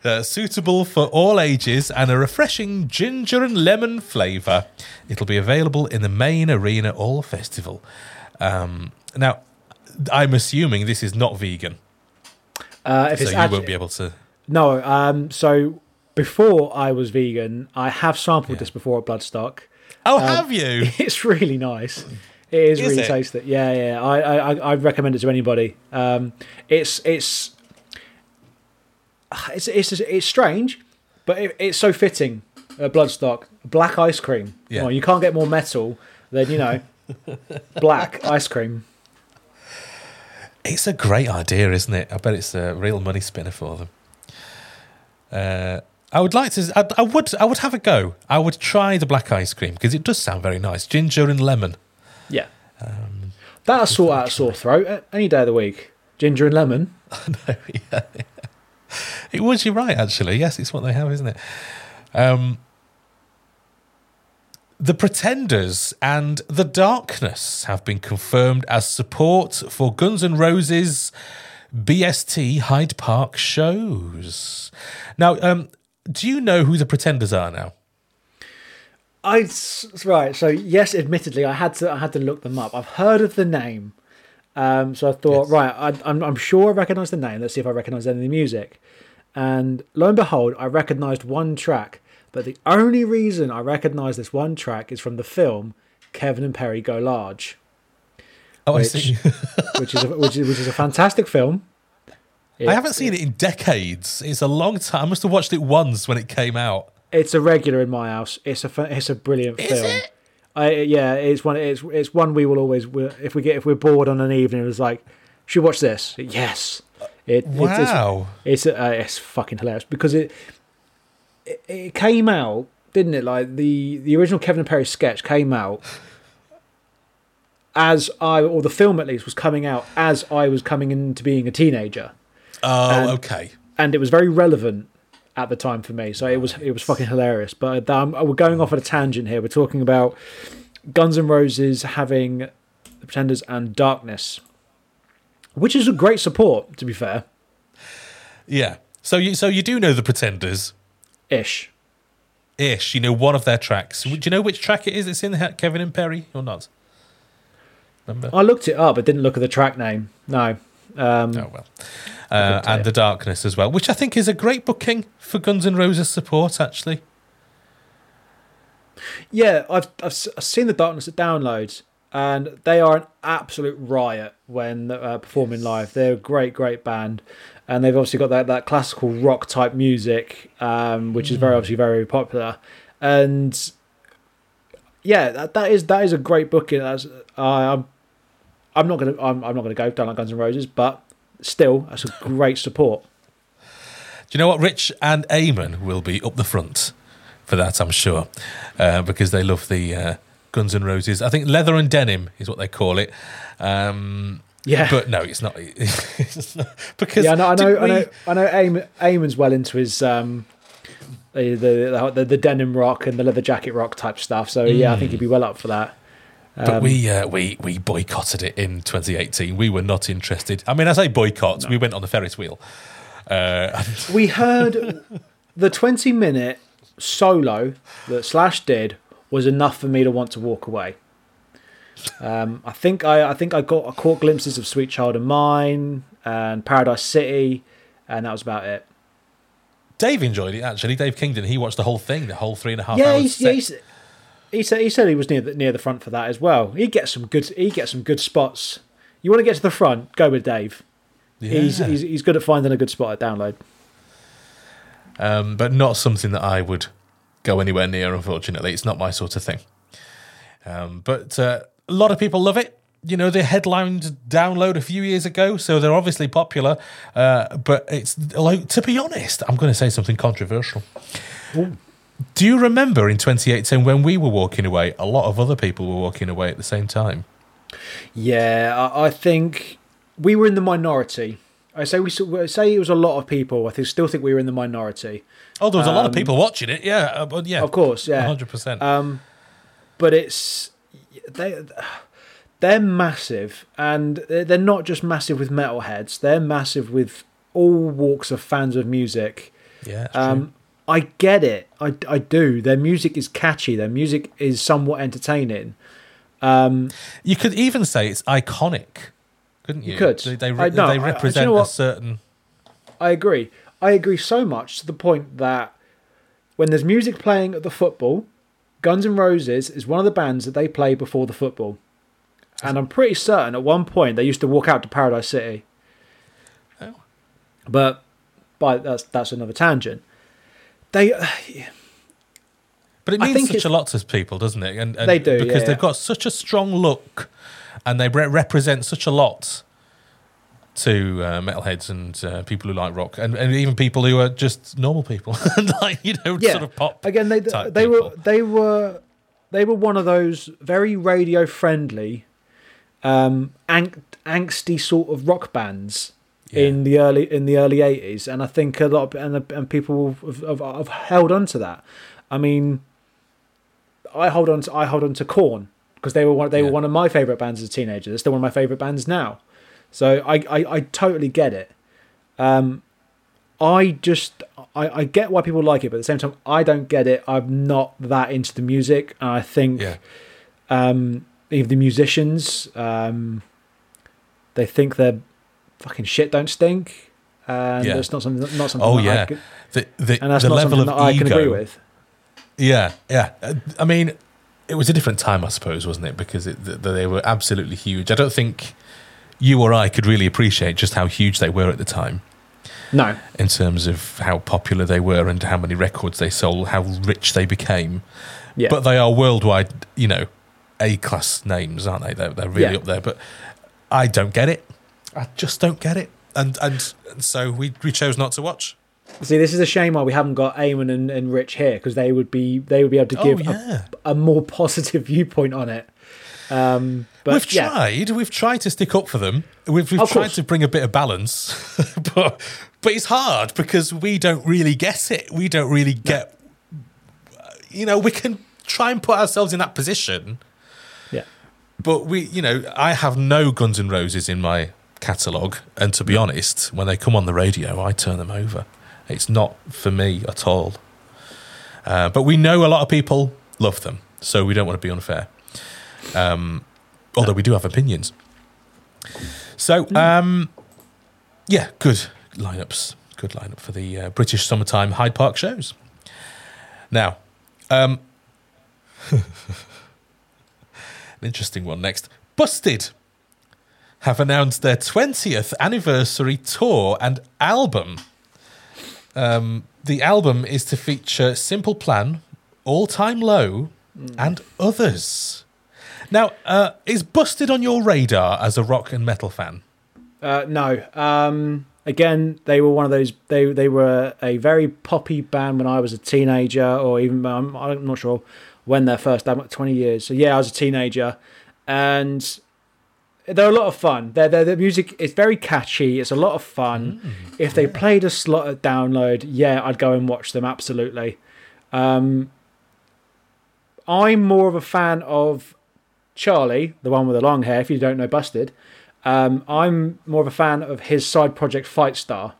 uh, suitable for all ages and a refreshing ginger and lemon flavour it'll be available in the main arena all festival um, now i'm assuming this is not vegan Uh, if so it's you actu- won't be able to No, um, so before I was vegan, I have sampled Yeah. this before at Bloodstock. oh have you It's really nice. It is, Is really it? tasty. Yeah, yeah. I, I, I- recommend it to anybody. Um, it's, it's, it's, it's, it's strange, but it, it's so fitting. Uh, Bloodstock, black ice cream. Yeah. Well, you can't get more metal than you know, black ice cream. It's a great idea, isn't it? I bet it's a real money spinner for them. Uh, I would like to. I, I would. I would have a go. I would try the black ice cream because it does sound very nice. Ginger and lemon. Yeah. That'll sort out a sore throat any day of the week. Ginger and lemon. I know. yeah. It was. You're right. Actually, yes, it's what they have, isn't it? Um, The Pretenders and The Darkness have been confirmed as support for Guns N' Roses BST Hyde Park shows. Now, um, do you know who the Pretenders are now? I right. So yes, admittedly, I had to I had to look them up. I've heard of the name, um, so I thought, Yes. right, I, I'm I'm sure I recognise the name. Let's see if I recognise any of the music. And lo and behold, I recognised one track. But the only reason I recognise this one track is from the film Kevin and Perry Go Large, Oh, I Which- see. which is a, which is which is a fantastic film. I haven't seen it in decades. It's a long time. I must have watched it once when it came out. It's a regular in my house. It's a it's a brilliant Is film. it? I yeah, it's one it's it's one we will always if we get if we're bored on an evening, it's like should watch this. Yes, it, it's- it's Wow. it's uh, it's fucking hilarious because it, it it came out didn't it like the the original Kevin and Perry sketch came out as I or the film at least was coming out as I was coming into being a teenager Oh, And- okay. and it was very relevant at the time for me. So it was it was fucking hilarious. But um, we're going off at a tangent here. We're talking about Guns N' Roses having the Pretenders and Darkness, which is a great support. To be fair, Yeah. So you so you do know the Pretenders ish. ish. You know one of their tracks. Do you know which track it is? It's in the Kevin and Perry or not? Remember? I looked it up, but didn't look at the track name. No. Um, Oh well. Uh, and the darkness as well, which I think is a great booking for Guns N' Roses support. Actually, Yeah, I've, I've seen the Darkness at downloads, and they are an absolute riot when uh, performing live. They're a great, great band, and they've obviously got that, that classical rock type music, um, which is very obviously very popular. And yeah, that, that is that is a great booking. That's, uh, I'm I'm not gonna I'm, I'm not gonna go down like Guns N' Roses, but still, that's a great support. do you know what? Rich and Eamon will be up the front for that, I'm sure, uh, because they love the uh, Guns N' Roses. I think leather and denim is what they call it. Um, Yeah. but no, it's not. It's not because yeah, I know, I know, didn't I know, I know. Eamon, Eamon's well into his um, the, the the the denim rock and the leather jacket rock type stuff. So yeah, I think he'd be well up for that. But Um, we uh, we we boycotted it in 2018. We were not interested. I mean, I say boycott. We went on the Ferris wheel. Uh, We heard the twenty minute solo that Slash did was enough for me to want to walk away. Um, I think I, I think I got I caught glimpses of Sweet Child of Mine and Paradise City, and that was about it. Dave enjoyed it actually. Dave Kingdon. He watched the whole thing, the whole three and a half yeah, hours. he's, yeah he's, he said he said he was near the, near the front for that as well. He gets some good he gets some good spots. You want to get to the front? Go with Dave. He's, Yeah. he's he's good at finding a good spot at download. um, but not something that I would go anywhere near. Unfortunately, it's not my sort of thing. Um, but uh, a lot of people love it. You know, they headlined download a few years ago, so they're obviously popular. Uh, but it's like, to be honest, I'm going to say something controversial. Do you remember in 2018 when we were walking away? A lot of other people were walking away at the same time. Yeah, I, I think we were in the minority. I say we say it was a lot of people. I think, still think we were in the minority. Oh, there was a lot of people watching it. Yeah, uh, but yeah, Of course, yeah. 100%. Um, but it's they they're massive, and they're they're not just massive with metalheads. They're massive with all walks of fans of music. yeah. Um, I get it. I, I do. Their music is catchy. Their music is somewhat entertaining. Um, you could even say it's iconic, couldn't you? You could. They, they, I- no, I- I- they do you represent know a certain. I agree. I agree so much to the point that when there's music playing at the football, Guns N' Roses is one of the bands that they play before the football. And I'm pretty certain at one point they used to walk out to Paradise City. Oh. But but that's that's another tangent. They But it means such a lot to people, doesn't it? And, and They do, because yeah. they've got such a strong look, and they re- represent such a lot to uh, metalheads and uh, people who like rock, and, and even people who are just normal people, and like you know, yeah. sort of pop. Again, they they were they were they were one of those very radio friendly, um, ang- angsty sort of rock bands in the early in the early eighties, and I think a lot of, and and people have, have, have held on to that. I mean, I hold on to I hold on to Korn because they were one they Yeah. were one of my favorite bands as a teenager. They're still one of my favorite bands now. So I I, I totally get it. Um, I just I, I get why people like it, but at the same time I don't get it. I'm not that into the music, and I think Yeah. um, even the musicians um, they think their fucking shit don't stink, and Yeah. it's not something not something. Oh that I yeah, could- the the, and that's the not level something of that I ego. can agree with. Yeah, yeah. Uh, I mean, it was a different time, I suppose, wasn't it? Because it, th- they were absolutely huge. I don't think you or I could really appreciate just how huge they were at the time No, in terms of how popular they were and how many records they sold, how rich they became. yeah, But they are worldwide, you know, A class names, aren't they? They're, they're really Yeah. up there. But I don't get it. I just don't get it. And and, and so we, we chose not to watch. See, this is a shame why we haven't got Eamon and, and Rich here because they would be they would be able to Oh, give yeah. a, a more positive viewpoint on it. Um, but we've yeah, tried. We've tried to stick up for them. We've, we've Of tried course. to bring a bit of balance, but but it's hard because we don't really get it. We don't really get. You know, we can try and put ourselves in that position, yeah, but we, you know, I have no Guns N' Roses in my catalogue, and to be honest, when they come on the radio, I turn them over. It's not for me at all. Uh, but we know a lot of people love them, so we don't want to be unfair. Um, although we do have opinions. So, um, yeah, good lineups. Good lineup for the uh, British summertime Hyde Park shows. Now, um, an interesting one next. Busted have announced their 20th anniversary tour and album. Um, the album is to feature Simple Plan, All Time Low, and others. Now, uh, is Busted on your radar as a rock and metal fan? uh, no. Um, again, they were one of those. They they were a very poppy band when I was a teenager, or even I'm, I'm not sure when their first album. Twenty years. So yeah, I was a teenager, and they're a lot of fun. Their their, their music is very catchy. It's a lot of fun. if they played a slot at download, yeah, I'd go and watch them absolutely. Um, I'm more of a fan of Charlie, the one with the long hair. If you don't know Busted, um, I'm more of a fan of his side project Fightstar,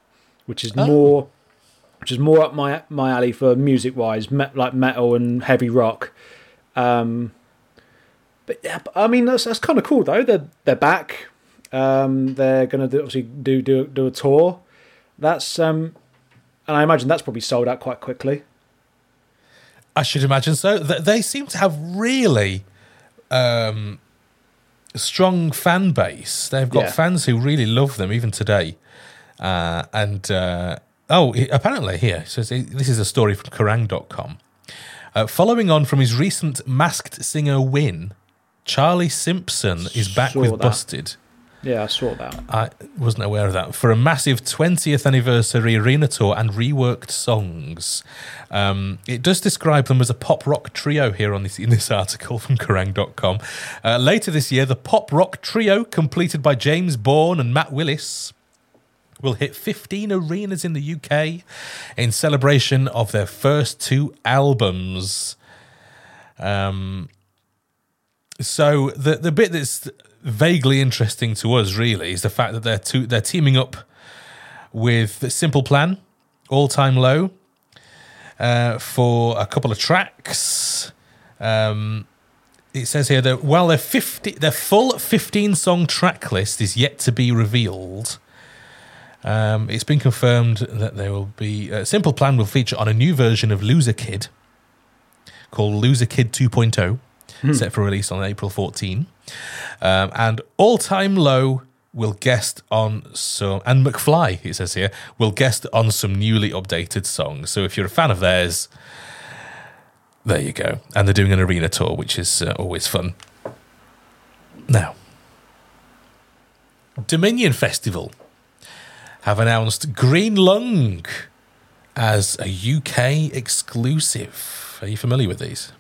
which is more, which is more up my my alley for music wise, me- like metal and heavy rock. Um, but yeah, I mean that's that's kind of cool though. They're they're back. Um, they're gonna do, obviously do do do a tour. That's um, and I imagine that's probably sold out quite quickly. I should imagine so. They seem to have really um, strong fan base. They've got Yeah. fans who really love them even today. Uh, and uh, oh, apparently here says this is a story from Kerrang.com. Uh, following on from his recent Masked Singer win, Charlie Simpson is back Saw with that. Busted. Yeah, I saw that. I wasn't aware of that. For a massive 20th anniversary arena tour and reworked songs. Um, it does describe them as a pop rock trio here on this in this article from Kerrang.com. Uh, later this year, the pop rock trio, completed by James Bourne and Matt Willis, will hit 15 arenas in the UK in celebration of their first two albums. Um, so the the bit that's vaguely interesting to us really is the fact that they're two, they're teaming up with Simple Plan, All Time Low, uh, for a couple of tracks. Um, it says here that while their fifty their full fifteen song track list is yet to be revealed. Um, it's been confirmed that there will be uh, Simple Plan will feature on a new version of Loser Kid called Loser Kid 2.0, set for release on April 14. Um, and All Time Low will guest on some, and McFly, it says here, will guest on some newly updated songs. So if you're a fan of theirs, there you go. And they're doing an arena tour, which is uh, always fun. Now, Dominion Festival have announced Green Lung as a UK exclusive. Are you familiar with these?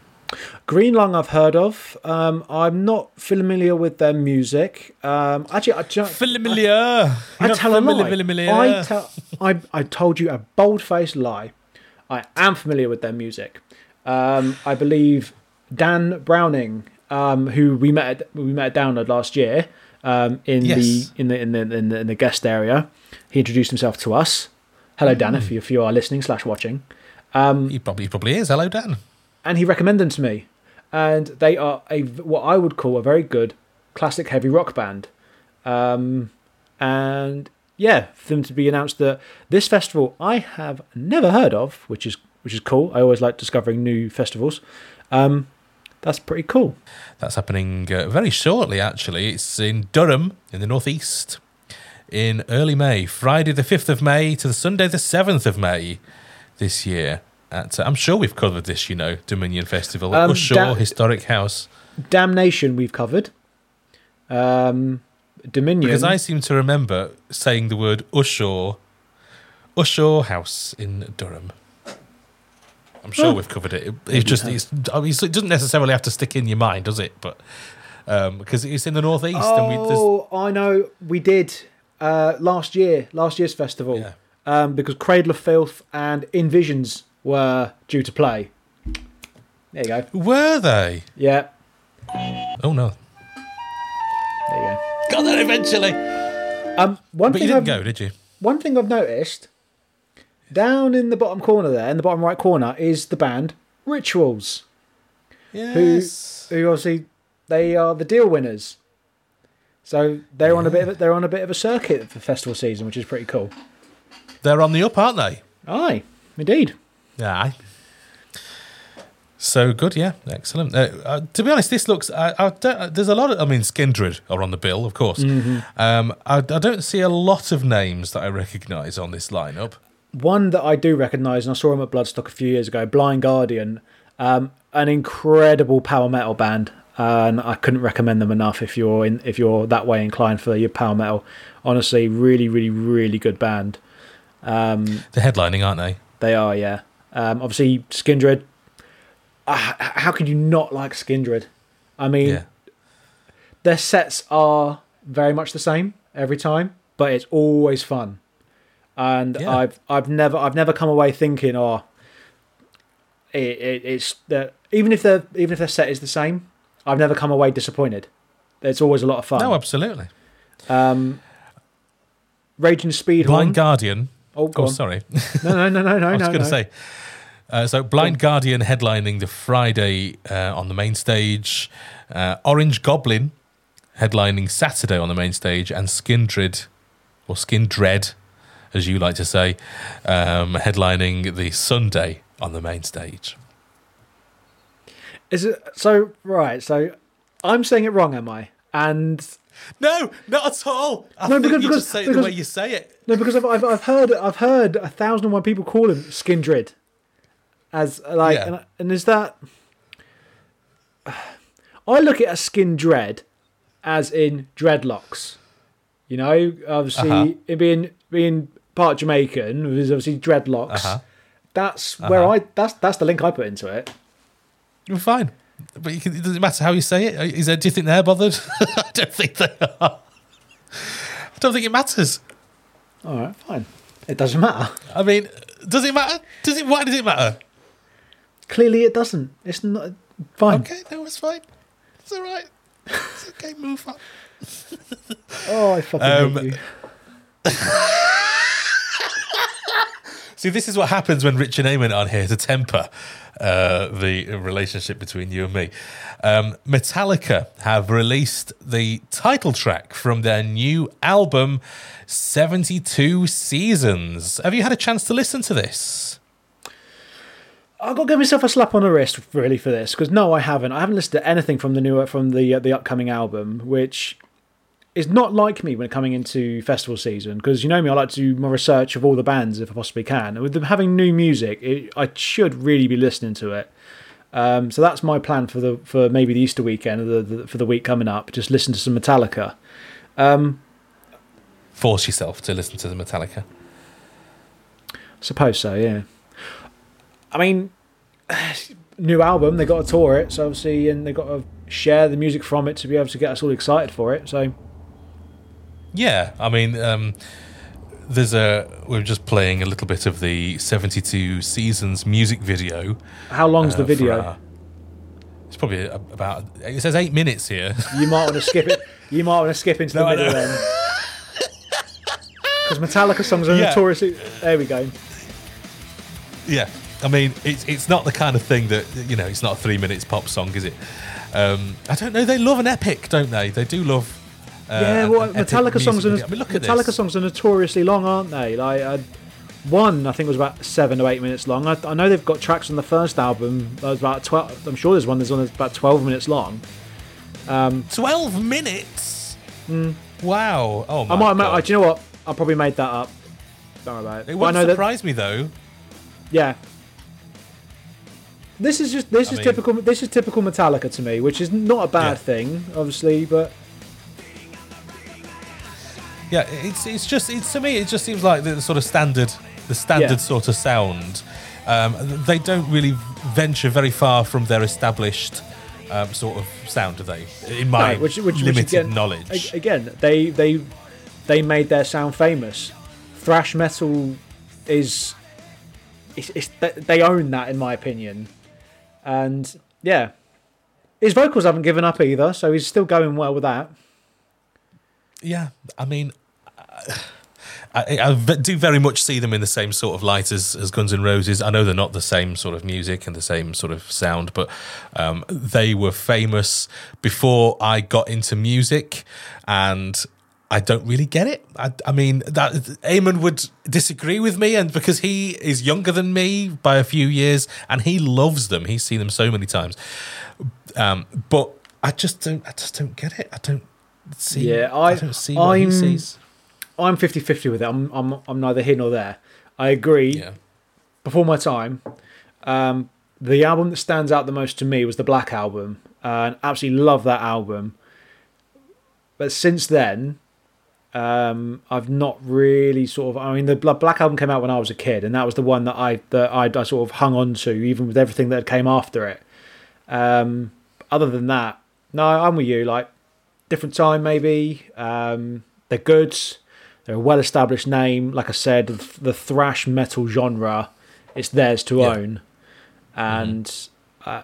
Green Lung I've heard of. Um, I'm not familiar with their music. Um, actually, I, know- Familiar. I, I tell a lie. Familiar. I, tell, I, I told you a bold-faced lie. I am familiar with their music. Um, I believe Dan Browning, um, who we met at, we met at Download last year um, in Yes. the in the in the in the in the guest area. He introduced himself to us. Hello, Dan, if you, if you are listening slash watching. He probably he probably is. Hello, Dan. And he recommended them to me. And they are a what I would call a very good classic heavy rock band. Um, and yeah, for them to be announced that this festival I have never heard of, which is which is cool. I always like discovering new festivals. Um, that's pretty cool. That's happening uh, very shortly, actually. It's in Durham, in the northeast, in early May, Friday the 5th of May to the Sunday the 7th of May this year. At, uh, I'm sure we've covered this, you know, Dominion Festival, Um, Ushaw da- Historic House. Damnation we've covered. Um, Dominion. Because I seem to remember saying the word Ushaw, Ushaw House in Durham. I'm sure Oh. we've covered it. It, it's just, it's, I mean, it doesn't necessarily have to stick in your mind, does it? But um, because it's in the northeast, and we, Oh, I know. We did uh, last year, last year's festival, Yeah. um, because Cradle of Filth and Invisions were due to play. There you go. were they? Yeah, Oh no, there you go. got there eventually. Um, one But thing you didn't I've, go, did you? one thing I've noticed down in the bottom corner there, in the bottom right corner, is the band Rituals, who Yes. who obviously they are the deal winners. So they're on a bit of a, they're on a bit of a circuit for festival season, which is pretty cool. They're on the up, aren't they? Aye, indeed. Yeah. So good, yeah, excellent. Uh, uh, to be honest, this looks. I, I don't, uh, there's a lot of. I mean, Skindred are on the bill, of course. Um, I, I don't see a lot of names that I recognise on this lineup. one that I do recognise, and I saw him at Bloodstock a few years ago, Blind Guardian, um, an incredible power metal band, and I couldn't recommend them enough if you're in if you're that way inclined for your power metal. Honestly, really, really, really good band. They're headlining, aren't they? They are, yeah. Um, obviously, Skindred. Uh, how could you not like Skindred? I mean, Yeah. their sets are very much the same every time, but it's always fun. And Yeah. I've I've never I've never come away thinking, oh, it, it, it's that even if their even if their set is the same, I've never come away disappointed. It's always a lot of fun. No, absolutely. um, Raging Speed Blind Guardian. Oh, Oh, sorry. No, no, no, no, no. I was no, going to no. say. Uh, so, Blind Guardian headlining the Friday uh, on the main stage, uh, Orange Goblin headlining Saturday on the main stage, and Skindred, or Skindred, as you like to say, um, headlining the Sunday on the main stage. Is it so? Right. So I'm saying it wrong, am I? And No, not at all. I No, think because- you because- just say it because- the way you say it. no, because I've, I've I've heard I've heard a thousand and one people call him Skindred, as like, Yeah. and, and is that? I look at a skin dread as in dreadlocks. You know, obviously Uh-huh. it being being part Jamaican, there's obviously dreadlocks. Uh-huh. That's where I that's that's the link I put into it. You're fine. But you can, it doesn't matter how you say it. Is there, do you think they're bothered? I don't think they are. I don't think it matters. All right, fine. It doesn't matter. I mean, does it matter? Does it? Why does it matter? Clearly, it doesn't. It's not fine. Okay, no, it's fine. It's all right. It's okay. Move on. Oh, I fucking Um, hate you. See, this is what happens when Rich and Eamon aren't here to temper uh, the relationship between you and me. Um, Metallica have released the title track from their new album, 72 Seasons. Have you had a chance to listen to this? I've got to give myself a slap on the wrist, really, for this because no, I haven't. I haven't listened to anything from the new from the uh, the upcoming album, which is not like me when coming into festival season. Because you know me, I like to do my research of all the bands if I possibly can. And with them having new music, it, I should really be listening to it. Um, so that's my plan for the for maybe the Easter weekend, or the, the, for the week coming up. Just listen to some Metallica. Force yourself to listen to the Metallica. Suppose so, yeah. I mean, new album, they got to tour it, so obviously, and they got to share the music from it to be able to get us all excited for it. So, Yeah, I mean, um, there's a. We're just playing a little bit of the 72 Seasons music video. how long's uh, the video? our- It's probably about. It says eight minutes here. You might want to skip it. You might want to skip into the No, I middle then. Because Metallica songs are Yeah. notoriously. There we go. yeah, I mean, it's it's not the kind of thing that you know. It's not a three minutes pop song, is it? Um, I don't know. They love an epic, don't they? They do love. Uh, yeah, an well, Metallica songs are. I mean, Metallica this. songs are notoriously long, aren't they? Like uh, one, I think was about seven or eight minutes long. I, I know they've got tracks on the first album that was about twelve. I'm sure there's one that's on that's about twelve minutes long. Twelve minutes. Wow. Oh my. I might, god. I, do you know what? I probably made that up. Don't worry about it. it I wouldn't know that- surprise me though. Yeah. This is just this I is mean- typical this is typical Metallica to me, which is not a bad Yeah. thing, obviously, but Yeah, it's it's just it's to me it just seems like the sort of standard the standard Yeah. sort of sound. Um, they don't really venture very far from their established um, sort of sound, do they? In my No, which, which, which limited again, knowledge. Again, they they they made their sound famous. Thrash metal is it's, it's they own that in my opinion, and yeah, his vocals haven't given up either, so he's still going well with that. Yeah, I mean, I do very much see them in the same sort of light as, as Guns N' Roses. I know they're not the same sort of music and the same sort of sound, but um, they were famous before I got into music, and I don't really get it. I, I mean, that Eamon would disagree with me, and because he is younger than me by a few years, and he loves them. He's seen them so many times, um, but I just don't. I just don't get it. I don't see. Yeah, I- don't see what he I'm- sees. I'm 50-50 with it. I'm I'm I'm neither here nor there. I agree. Yeah. before my time, um, the album that stands out the most to me was the Black Album, and absolutely love that album. But since then, um, I've not really sort of. I mean, the Black Album came out when I was a kid, and that was the one that I that I, I sort of hung on to, even with everything that came after it. Um, other than that, no, I'm with you. Like different time, maybe. Um, they're good. They're a well-established name. Like I said, the, thrash metal genre, it's theirs to Yeah. own, and uh,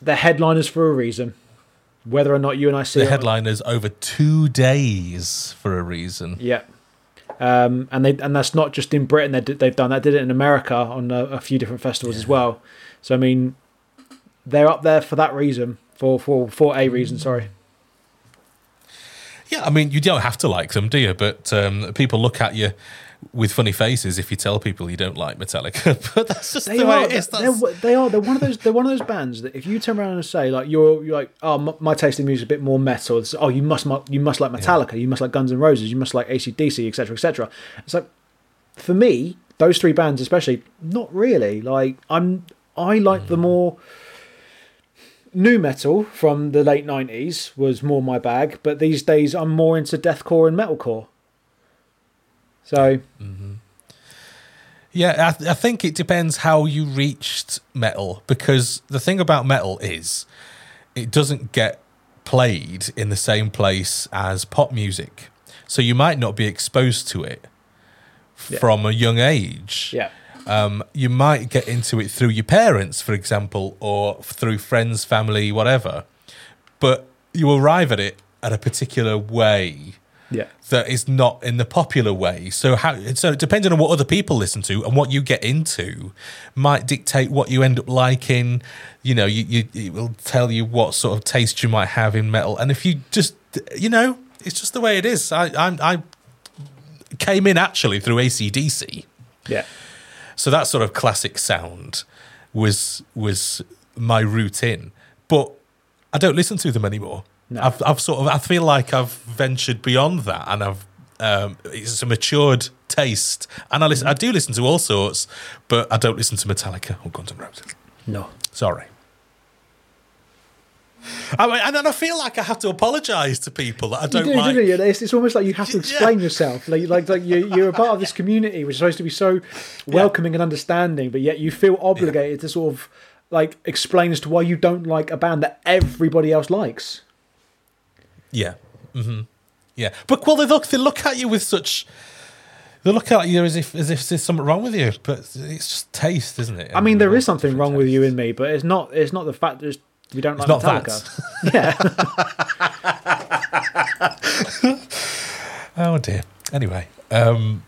they're headliners for a reason. Whether or not you and I see The it, headliners over two days for a reason. yeah. Um, and they and that's not just in Britain. They they've done that. Did it in America on a, a few different festivals as well. So I mean, they're up there for that reason. For for for a reason. Sorry. Yeah, I mean, you don't have to like them, do you? But um, people look at you with funny faces if you tell people you don't like Metallica. but that's just They the way it is. They're, they are. They're one of those. They're one of those bands that if you turn around and say like you're, you're like, oh, my, my taste in music is a bit more metal. It's, oh, you must, mu- you must like Metallica. You must like Guns N' Roses. You must like AC/DC, etc., etc. It's like for me, those three bands especially, not really. Like I'm, I like the mm. more nu metal from the late '90s was more my bag. But these days, I'm more into deathcore and metalcore. So yeah, I, I think it depends how you reached metal because the thing about metal is it doesn't get played in the same place as pop music. So you might not be exposed to it from a young age. yeah. um, you might get into it through your parents, for example, or through friends, family, whatever. But you arrive at it at a particular way Yeah. that is not in the popular way. So how? So depending on what other people listen to and what you get into, might dictate what you end up liking. You know, you, you it will tell you what sort of taste you might have in metal. And if you just, you know, it's just the way it is. I I, I came in actually through AC/DC. Yeah. So that sort of classic sound was was my route in, but I don't listen to them anymore. No. I've I've sort of I feel like I've ventured beyond that, and I've um, it's a matured taste, and I listen. I do listen to all sorts, but I don't listen to Metallica or Guns N' Roses. No. Sorry. I mean, and then I feel like I have to apologise to people that I don't do, like. you? It's, it's almost like you have to Yeah. explain yourself. Like, like, like you, you're a part of this community, which is supposed to be so welcoming and understanding, but yet you feel obligated to sort of like explain as to why you don't like a band that everybody else likes. Yeah. Mm-hmm. Yeah. But well, they look they look at you with such. They look at you as if as if there's something wrong with you, but it's just taste, isn't it? I mean, there is something wrong with you and me, but it's not. It's not the fact that We don't It's like not Metallica. that. Yeah. Oh dear. Anyway, um,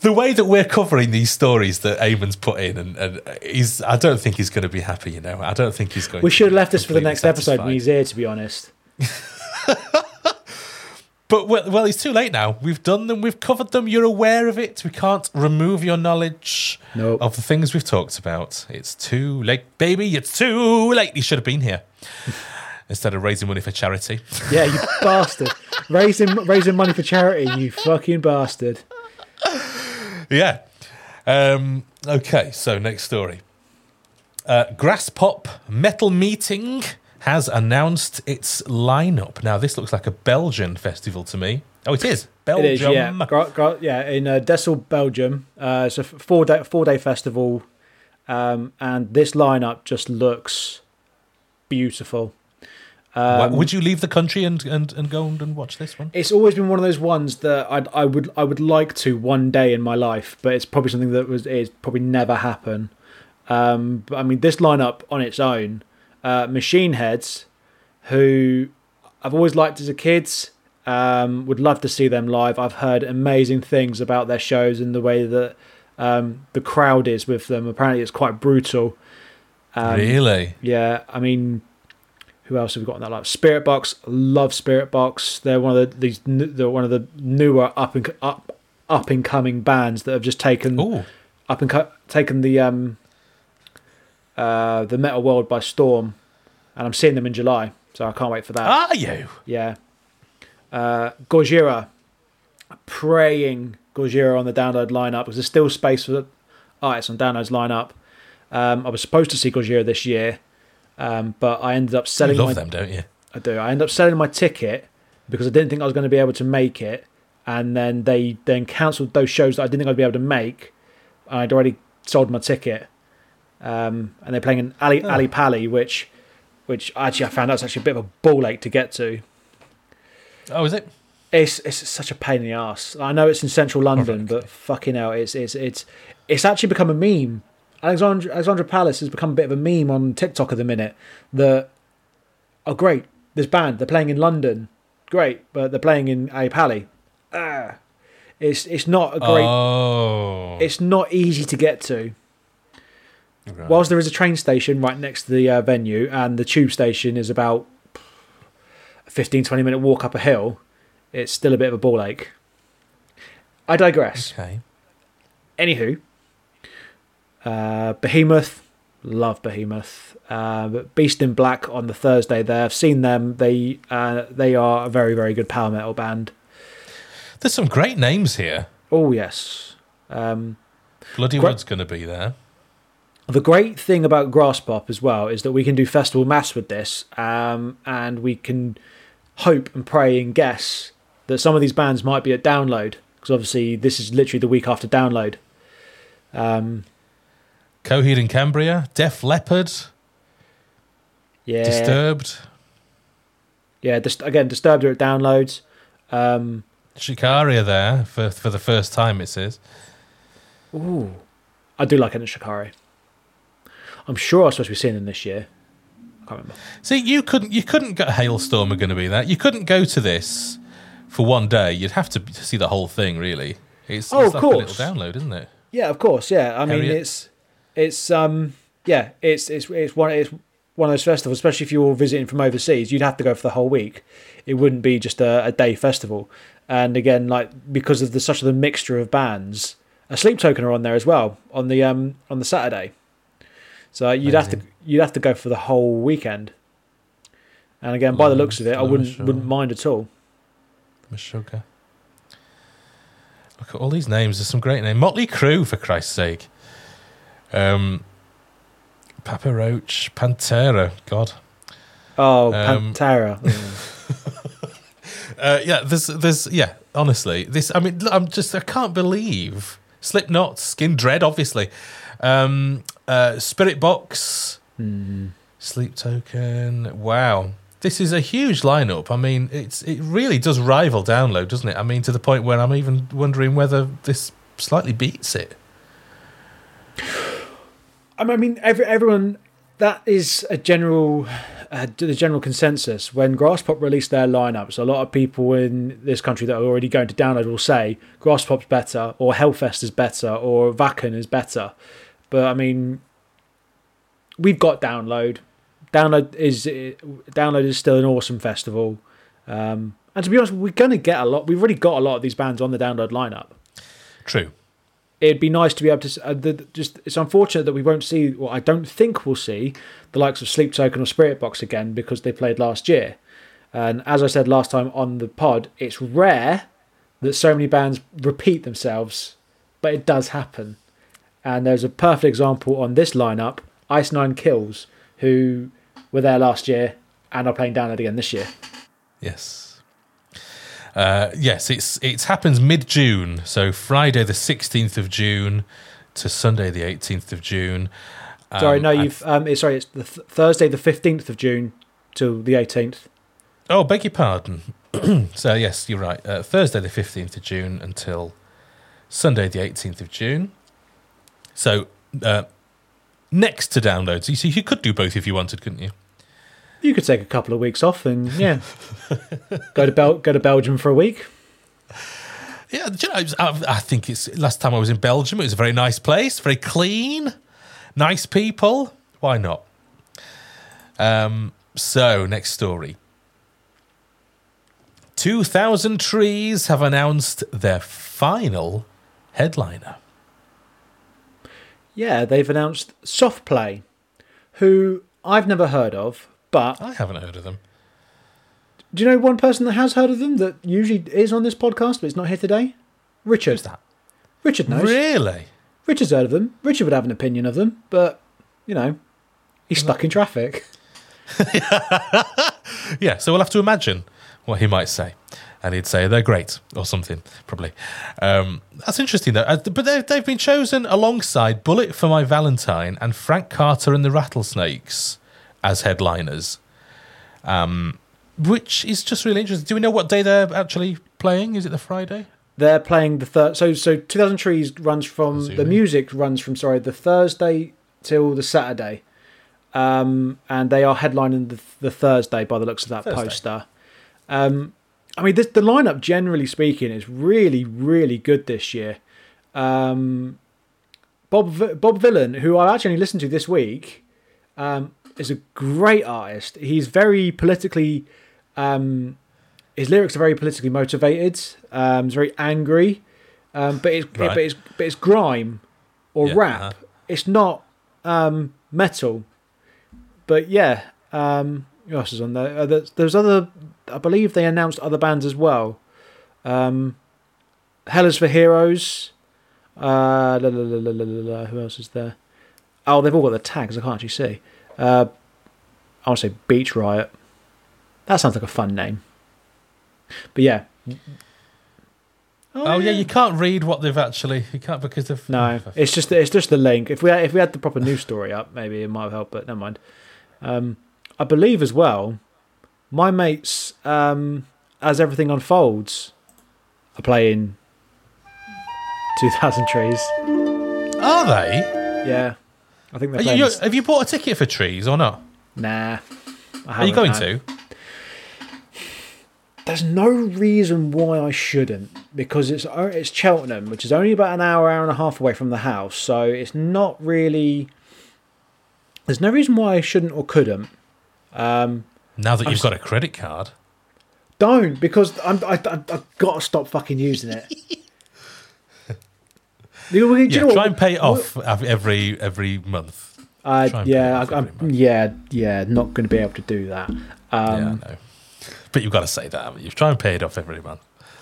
the way that we're covering these stories that Eamon's put in, and, and he's, I don't think he's going to be happy. You know, I don't think he's going. We should have left this for the next episode when he's here, to be honest. But well, well, it's too late now. We've done them. We've covered them. You're aware of it. We can't remove your knowledge Nope. of the things we've talked about. It's too late, baby. It's too late. You should have been here instead of raising money for charity. Yeah, you bastard. Raising raising money for charity, you fucking bastard. yeah. Um, okay. So next story. Uh, Graspop Metal Meeting has announced its lineup. Now this looks like a Belgian festival to me. Oh, it is Belgium. is, yeah. Gra- gra- yeah, in uh, Dessel, Belgium. Uh, it's a four day four day festival, um, and this lineup just looks beautiful. Um, Would you leave the country and, and, and go and, and watch this one? It's always been one of those ones that I'd, I would I would like to one day in my life, but it's probably something that was is probably never happen. Um, but I mean, this lineup on its own, uh, Machine Heads, who I've always liked as a kid, um, would love to see them live. I've heard amazing things about their shows and the way that um, the crowd is with them. Apparently, it's quite brutal. Um, really? yeah, I mean, who else have we got on that line? Spiritbox, love Spiritbox. They're one of the these they're one of the newer up and up up and coming bands that have just taken Ooh. up and co- taken the um uh the metal world by storm, and I'm seeing them in July, so I can't wait for that. Are you? Yeah. Uh, Gojira. Praying Gojira on the download lineup because there's still space for artists on downloads lineup. Um, I was supposed to see Gojira this year, um, but I ended up You selling love my. them, don't you? I do. I ended up selling my ticket because I didn't think I was going to be able to make it, and then they then cancelled those shows that I didn't think I'd be able to make. I'd already sold my ticket, um, and they're playing in Ally Ally Pally, which, which actually I found out was actually a bit of a ball ache to get to. Oh, is it? It's it's such a pain in the ass. I know it's in central London, but fucking hell, it's it's it's it's actually become a meme. Alexandra Alexandra Palace has become a bit of a meme on TikTok at the minute. That oh great, this band they're playing in London, great, but they're playing in A Pally. Ah, it's it's not a great. Oh. It's not easy to get to. Whilst there is a train station right next to the uh, venue, and the tube station is about a 15 20 minute walk up a hill, it's still a bit of a ball ache. I digress. Okay. Anywho, uh, Behemoth, love Behemoth. Uh, Beast in Black on the Thursday there. I've seen them. They uh, they are a very very good power metal band. There's some great names here. Oh yes. Um, Bloodywood's going to be there. The great thing about Graspop as well is that we can do festival mass with this, um, and we can hope and pray and guess that some of these bands might be at download because obviously this is literally the week after download. Um, Coheed and Cambria, Def Leppard, yeah, Disturbed, yeah. Again, Disturbed are at downloads. Um, Shikari there for for the first time. It says. ooh, I do like it Enter Shikari. I'm sure I was supposed to be seeing them this year. I can't remember. See, you couldn't you couldn't go. Halestorm are going to be that. You couldn't go to this for one day. You'd have to see the whole thing. Really, it's, Oh, it's of like a course. little download, isn't it? Yeah, of course. Yeah, I mean Harriet? it's it's um yeah it's it's it's one it's one of those festivals, especially if you're visiting from overseas. You'd have to go for the whole week. It wouldn't be just a, a day festival. And again, like because of the such of the mixture of bands, a Sleep Token are on there as well on the um on the Saturday. So you'd have to you'd have to go for the whole weekend. And again, by the looks of it, I wouldn't wouldn't mind at all. Meshuggah. Look at all these names. There's some great names. Motley Crue, for Christ's sake. Um, Papa Roach, Pantera. God. Oh, Um, Pantera. Uh, yeah, there's, there's, yeah. Honestly, this. I mean, I'm just. I can't believe Slipknot, Skindred, obviously. Um, uh, Spiritbox, Sleep Token. Wow, this is a huge lineup. I mean, it's it really does rival Download, doesn't it? I mean, to the point where I'm even wondering whether this slightly beats it. I mean, every, everyone that is a general uh, the general consensus when Graspop released their lineups. A lot of people in this country that are already going to download will say Graspop's better, or Hellfest is better, or Wacken is better. But I mean, we've got download. Download is download is still an awesome festival. Um, and to be honest, we're going to get a lot. We've already got a lot of these bands on the download lineup. True. It'd be nice to be able to. Uh, the, just it's unfortunate that we won't see. Well, I don't think we'll see the likes of Sleep Token or Spiritbox again because they played last year. And as I said last time on the pod, it's rare that so many bands repeat themselves, but it does happen. And there's a perfect example on this lineup: Ice Nine Kills, who were there last year and are playing down download again this year. Yes. Uh, yes, it's it happens mid June, so Friday the sixteenth of June to Sunday the eighteenth of June. Um, sorry, no, you've um, it's, sorry, it's the th- Thursday the fifteenth of June to the eighteenth. Oh, beg your pardon. so yes, you're right. Uh, Thursday the fifteenth of June until Sunday the eighteenth of June. So uh, next to downloads, you see, you could do both if you wanted, couldn't you? You could take a couple of weeks off and yeah, go to Bel- go to Belgium for a week. Yeah, you know, I, I think it's last time I was in Belgium. It was a very nice place, very clean, nice people. Why not? Um, so next story. 2000 Trees have announced their final headliner. Yeah, they've announced Soft Play, who I've never heard of, but I haven't heard of them. do you know one person that has heard of them that usually is on this podcast but is not here today? Richard. Who's that? Richard knows. Really? Richard's heard of them. Richard would have an opinion of them, but you know, he's stuck in traffic. Yeah, so we'll have to imagine what he might say. And he'd say they're great or something, probably. Um, that's interesting, though. Uh, But they've, they've been chosen alongside Bullet for My Valentine and Frank Carter and the Rattlesnakes as headliners, um, which is just really interesting. Do we know what day they're actually playing? Is it the Friday? They're playing the third. So so 2000 Trees runs from the music runs from sorry the Thursday till the Saturday, um, and they are headlining the, the Thursday by the looks of that Thursday. poster. Um, I mean, this, the lineup, generally speaking, is really really good this year. Um, Bob Bob Vylan, who I actually listened to this week, um, is a great artist. He's very politically. Um, his lyrics are very politically motivated. Um, he's very angry, um, but it's Right. but it's but it's grime or Yeah, rap. uh-huh. It's not um, metal. But yeah, um, who else is on there? Uh, there's, there's other. I believe they announced other bands as well. Um, Hell is for Heroes. Uh, la, la, la, who else is there? Oh, they've all got the tags. I can't actually see. Uh, I want to say Beach Riot. That sounds like a fun name. But yeah. Oh, yeah. you can't read what they've actually. You can't because they've. No, it's just it's just the link. If we had, if we had the proper news story up, maybe it might have helped. But never mind. Um, I believe as well, my mates, um, as everything unfolds, are playing Two Thousand Trees. Are they? Yeah, I think they're playing. you, have you bought a ticket for trees or not? Nah, I Are you going no. to? There's no reason why I shouldn't because it's it's Cheltenham, which is only about an hour, hour and a half away from the house, so it's not really. There's no reason why I shouldn't or couldn't. Um, Now that I'm you've s- got a credit card. don't because I'm I, I, I've got to stop fucking using it. You Yeah, try and pay it off every every month. Uh, try and pay it yeah, I, month. yeah, yeah, not going to be able to do that. Um, yeah, I know. But you've got to say that, you? Try and pay it off every month.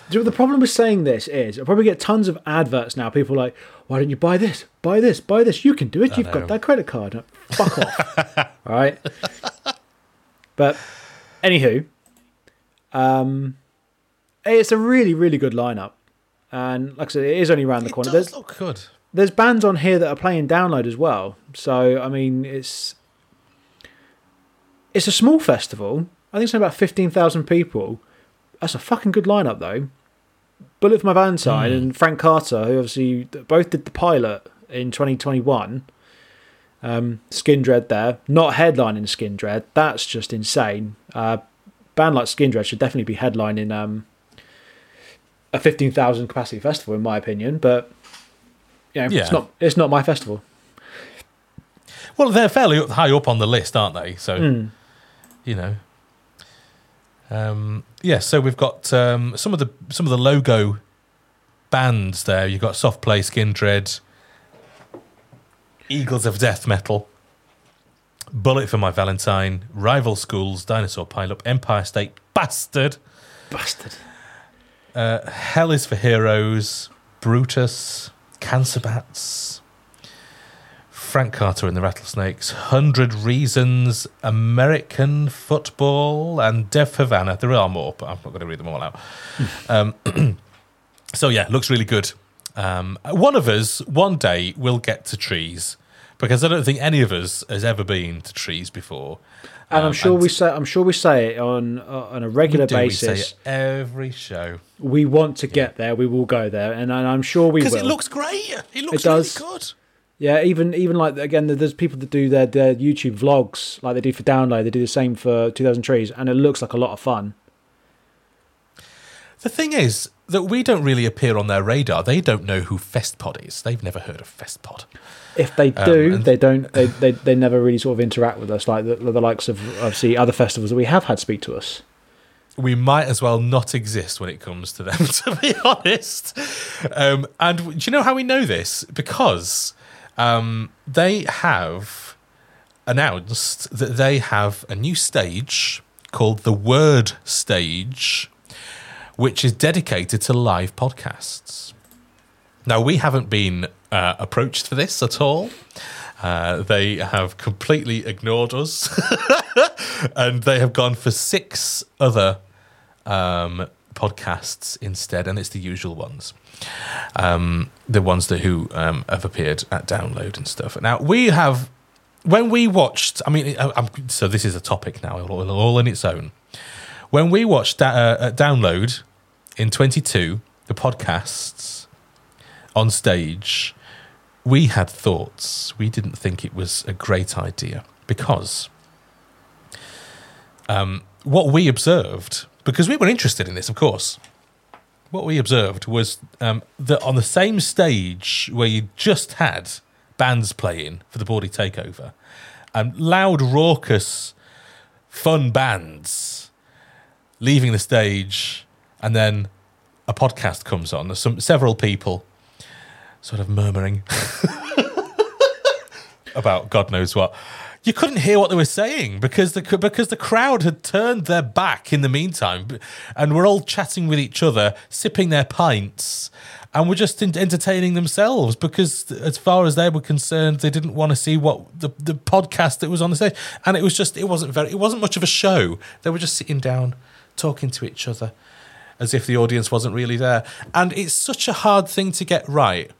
Do you know the problem with saying this is? I probably get tons of adverts now. People are like, why don't you buy this? Buy this, buy this. You can do it. I You've know. got that credit card. Fuck off. All right. But anywho, um, it's a really, really good lineup. And like I said, it is only around the It corner. does There's look good. there's bands on here that are playing download as well. So I mean, it's it's a small festival. I think it's only about fifteen thousand people. That's a fucking good lineup though. Bullet for My Valentine and Frank Carter, who obviously both did the pilot in 2021. Um, Skindred there, not headlining Skindred. That's just insane. Uh, band like Skindred should definitely be headlining um, a fifteen thousand capacity festival, in my opinion. But you know, Yeah. it's not it's not my festival. Well, they're fairly high up on the list, aren't they? So, Hmm. you know. Um, yeah, so we've got um, some of the some of the logo bands there. You've got Soft Play, Skindred, Eagles of Death Metal, Bullet for My Valentine, Rival Schools, Dinosaur Pileup, Empire State Bastard, Bastard. Uh, Hell is for Heroes, Brutus, Cancer Bats, Frank Carter and the Rattlesnakes, Hundred Reasons, American Football, and Dev Havana. There are more, but I'm not going to read them all out. um, so yeah, looks really good. Um, one of us one day will get to trees because I don't think any of us has ever been to trees before. And I'm Um, sure we say I'm sure we say it on uh, on a regular do, we say basis. it every show We want to get there. We will go there, and, and I'm sure we will. because it looks great. It looks It does. really good. Yeah, even even like again, there's people that do their, their YouTube vlogs like they do for download. They do the same for 2000 Trees, and it looks like a lot of fun. The thing is that we don't really appear on their radar. They don't know who Festpod is. They've never heard of Festpod. If they do, Um, they don't. They, they they never really sort of interact with us like the, the likes of obviously other festivals that we have had speak to us. We might as well not exist when it comes to them, to be honest. Um, and do you know how we know this? Because um, they have announced that they have a new stage called the Word Stage, which is dedicated to live podcasts. Now, we haven't been uh, approached for this at all. Uh, they have completely ignored us, and they have gone for six other um, podcasts instead, and it's the usual ones, um, the ones that who um, have appeared at download and stuff. Now we have, when we watched, I mean, I'm, so this is a topic now, all, all in its own. When we watched da- uh, download in 22, the podcasts on stage, we had thoughts. We didn't think it was a great idea because um, what we observed, because we were interested in this, of course, what we observed was um, that on the same stage where you just had bands playing for the Bawdy Takeover, and loud, raucous, fun bands leaving the stage, and then a podcast comes on. There's some several people sort of murmuring about God knows what. You couldn't hear what they were saying because the because the crowd had turned their back in the meantime, and were all chatting with each other, sipping their pints, and were just en- entertaining themselves. Because as far as they were concerned, they didn't want to see what the the podcast that was on the stage, and it was just it wasn't very it wasn't much of a show. They were just sitting down, talking to each other, as if the audience wasn't really there. And it's such a hard thing to get right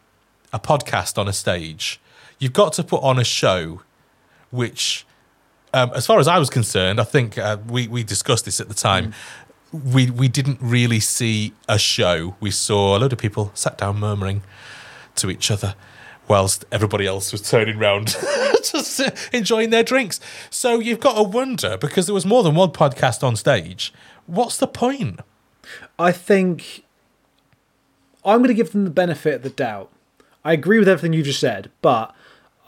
a podcast on a stage. You've got to put on a show, which, um, as far as I was concerned, I think uh, we we discussed this at the time. We we didn't really see a show. We saw a load of people sat down murmuring to each other, whilst everybody else was turning round, just enjoying their drinks. So you've got to wonder because there was more than one podcast on stage. What's the point? I think I'm going to give them the benefit of the doubt. I agree with everything you just said, but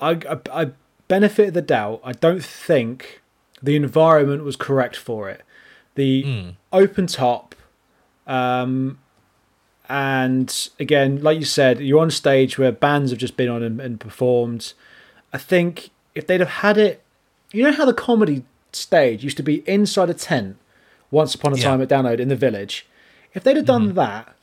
I, I, I benefit of the doubt. I don't think the environment was correct for it. The open top, um, and again, like you said, you're on stage where bands have just been on and, and performed. I think if they'd have had it, you know how the comedy stage used to be inside a tent once upon a Yeah. time at Download in the village. If they'd have done that,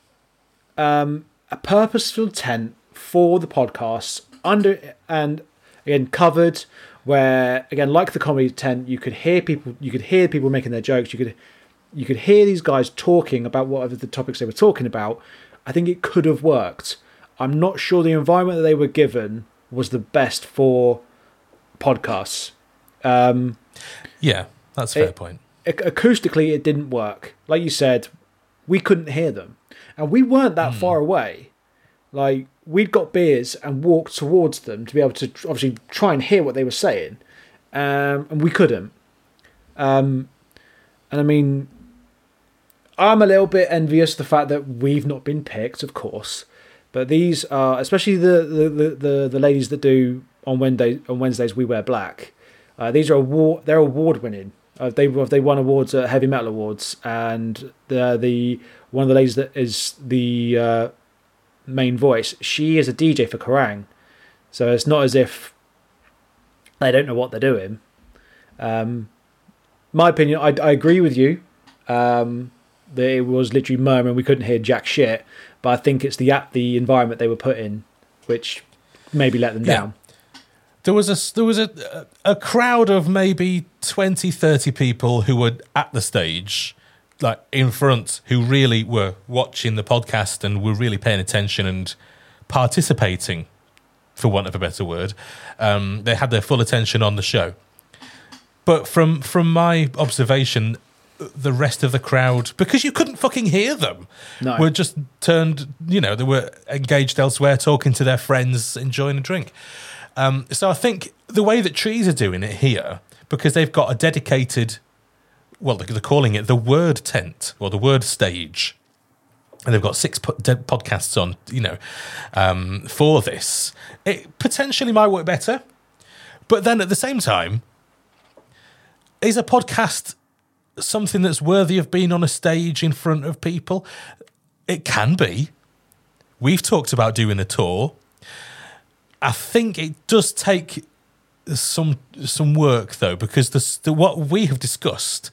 um, a purposeful tent for the podcasts under and again covered, where again like the comedy tent, you could hear people, you could hear people making their jokes, you could you could hear these guys talking about whatever the topics they were talking about. I think it could have worked. I'm not sure the environment that they were given was the best for podcasts. Um, Yeah, that's a fair It- point. acoustically it didn't work like you said we couldn't hear them and we weren't that far away like we'd got beers and walked towards them to be able to obviously try and hear what they were saying, um, and we couldn't. Um, and I mean, I'm a little bit envious of the fact that we've not been picked, of course. But these are, especially the the, the, the, ladies that do on Wednesday on Wednesdays we wear black. Uh, these are award they're award winning. Uh, they they won awards at Heavy Metal Awards, and the the one of the ladies that is the uh, main voice. She is a DJ for Kerrang, so it's not as if they don't know what they're doing. Um, my opinion, I, I agree with you. Um, that it was literally murmuring, we couldn't hear jack shit. But I think it's the at the environment they were put in, which maybe let them Yeah. down. There was a there was a a crowd of maybe 20, 30 people who were at the stage, like in front, who really were watching the podcast and were really paying attention and participating, for want of a better word. Um, they had their full attention on the show. But from from my observation, the rest of the crowd, because you couldn't fucking hear them, No. were just turned. You know, they were engaged elsewhere, talking to their friends, enjoying a drink. Um, so I think the way that trees are doing it here, because they've got a dedicated, well, they're calling it the word tent or the word stage, and they've got six po- podcasts on, you know, um, for this. It potentially might work better, but then at the same time, is a podcast something that's worthy of being on a stage in front of people? It can be. We've talked about doing a tour. I think it does take some some work though, because the, the what we have discussed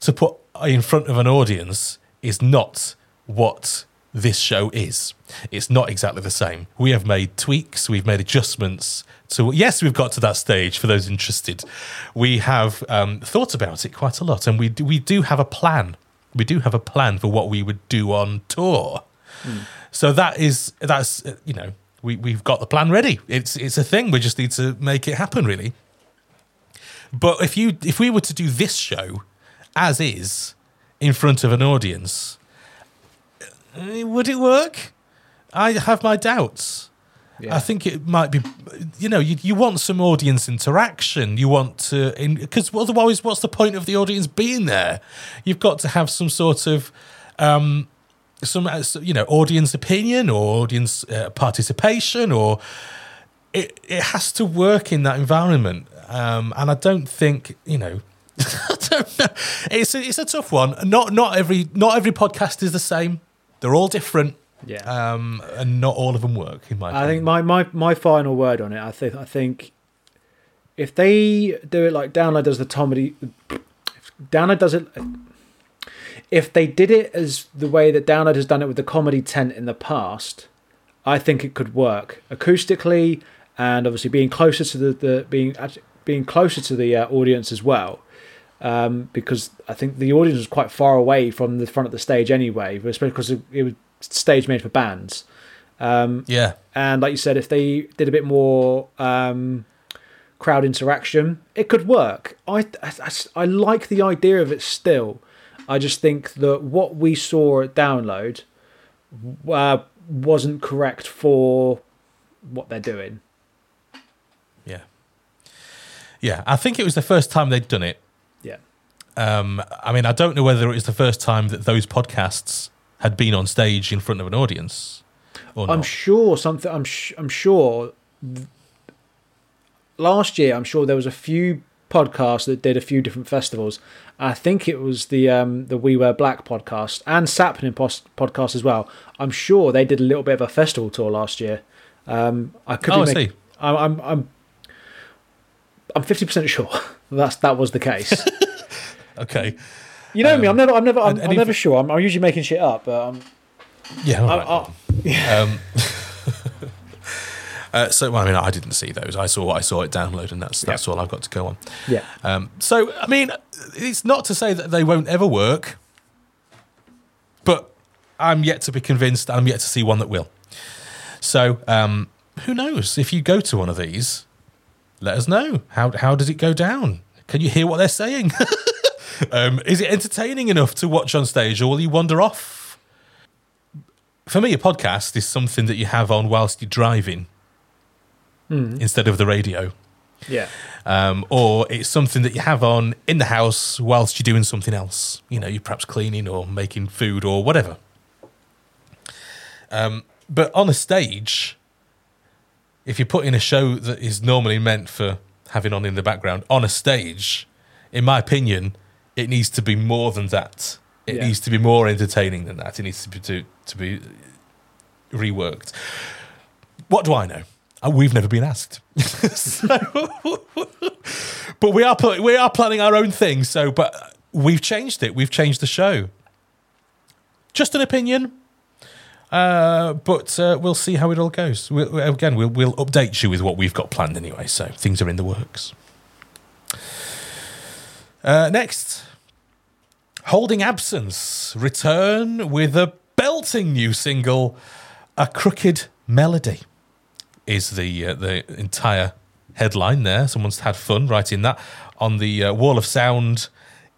to put in front of an audience is not what this show is. It's not exactly the same. We have made tweaks, we've made adjustments to. Yes, we've got to that stage for those interested. We have um, thought about it quite a lot, and we do, we do have a plan. We do have a plan for what we would do on tour. So that is that's you know we we've got the plan ready. It's it's a thing. We just need to make it happen, really. But if you if we were to do this show as is in front of an audience, uh, would it work? I have my doubts. I think it might be, you know, you, you want some audience interaction. You want to, because otherwise, what's the point of the audience being there? You've got to have some sort of, um, some, uh, you know, audience opinion or audience uh, participation, or it it has to work in that environment. Um, and I don't think, you know, I don't know. It's a, it's a tough one. Not not every not every podcast is the same. They're all different. Yeah. Um, and not all of them work in my. I opinion. think my, my, my final word on it. I think I think if they do it like Download does the comedy, if Download does it. If they did it as the way that Download has done it with the comedy tent in the past, I think it could work acoustically and obviously being closer to the, the being being closer to the uh, audience as well. Um, because I think the audience was quite far away from the front of the stage anyway, especially because it, it was stage made for bands. Um, yeah. and like you said, if they did a bit more um, crowd interaction, it could work. I, I, I like the idea of it still. I just think that what we saw at Download uh, wasn't correct for what they're doing. Yeah. Yeah. I think it was the first time they'd done it. Yeah. Um, I mean, I don't know whether it was the first time that those podcasts had been on stage in front of an audience or I'm not. sure something. I'm sh- I'm sure. th- Last year, I'm sure there was a few podcasts that did a few different festivals. I think it was the um, the We Wear Black podcast and pos- podcast as well. I'm sure they did a little bit of a festival tour last year. Um, I could. Oh, be I see. I'm I'm I'm I'm fifty percent sure that's that was the case. okay. You know me. I'm never. I'm never. I'm, I'm never sure. I'm, I'm usually making shit up, but um, Yeah. all I, right. I, Um, uh, so, well, I mean, I didn't see those. I saw I saw it download, and that's that's all I've got to go on. yeah. Um, so, I mean, it's not to say that they won't ever work, but I'm yet to be convinced. I'm yet to see one that will. So, um, who knows? If you go to one of these, let us know. How how does it go down? Can you hear what they're saying? um, is it entertaining enough to watch on stage, or will you wander off? for me, a podcast is something that you have on whilst you're driving instead of the radio. Yeah. Um, or it's something that you have on in the house whilst you're doing something else. You know, you're perhaps cleaning or making food or whatever. Um, but on a stage, if you put in a show that is normally meant for having on in the background on a stage, in my opinion, it needs to be more than that. It Yeah. needs to be more entertaining than that. It needs to be to, to be reworked. What do I know? Uh, We've never been asked. So- but we are pl- we are planning our own thing. So, but we've changed it. We've changed the show. Just an opinion. Uh, but uh, we'll see how it all goes. We'll, again, we'll, we'll update you with what we've got planned anyway. So things are in the works. Uh, next, Holding Absence return with a belting new single, "A Crooked Melody," is the uh, the entire headline. There, someone's had fun writing that on the uh, Wall of Sound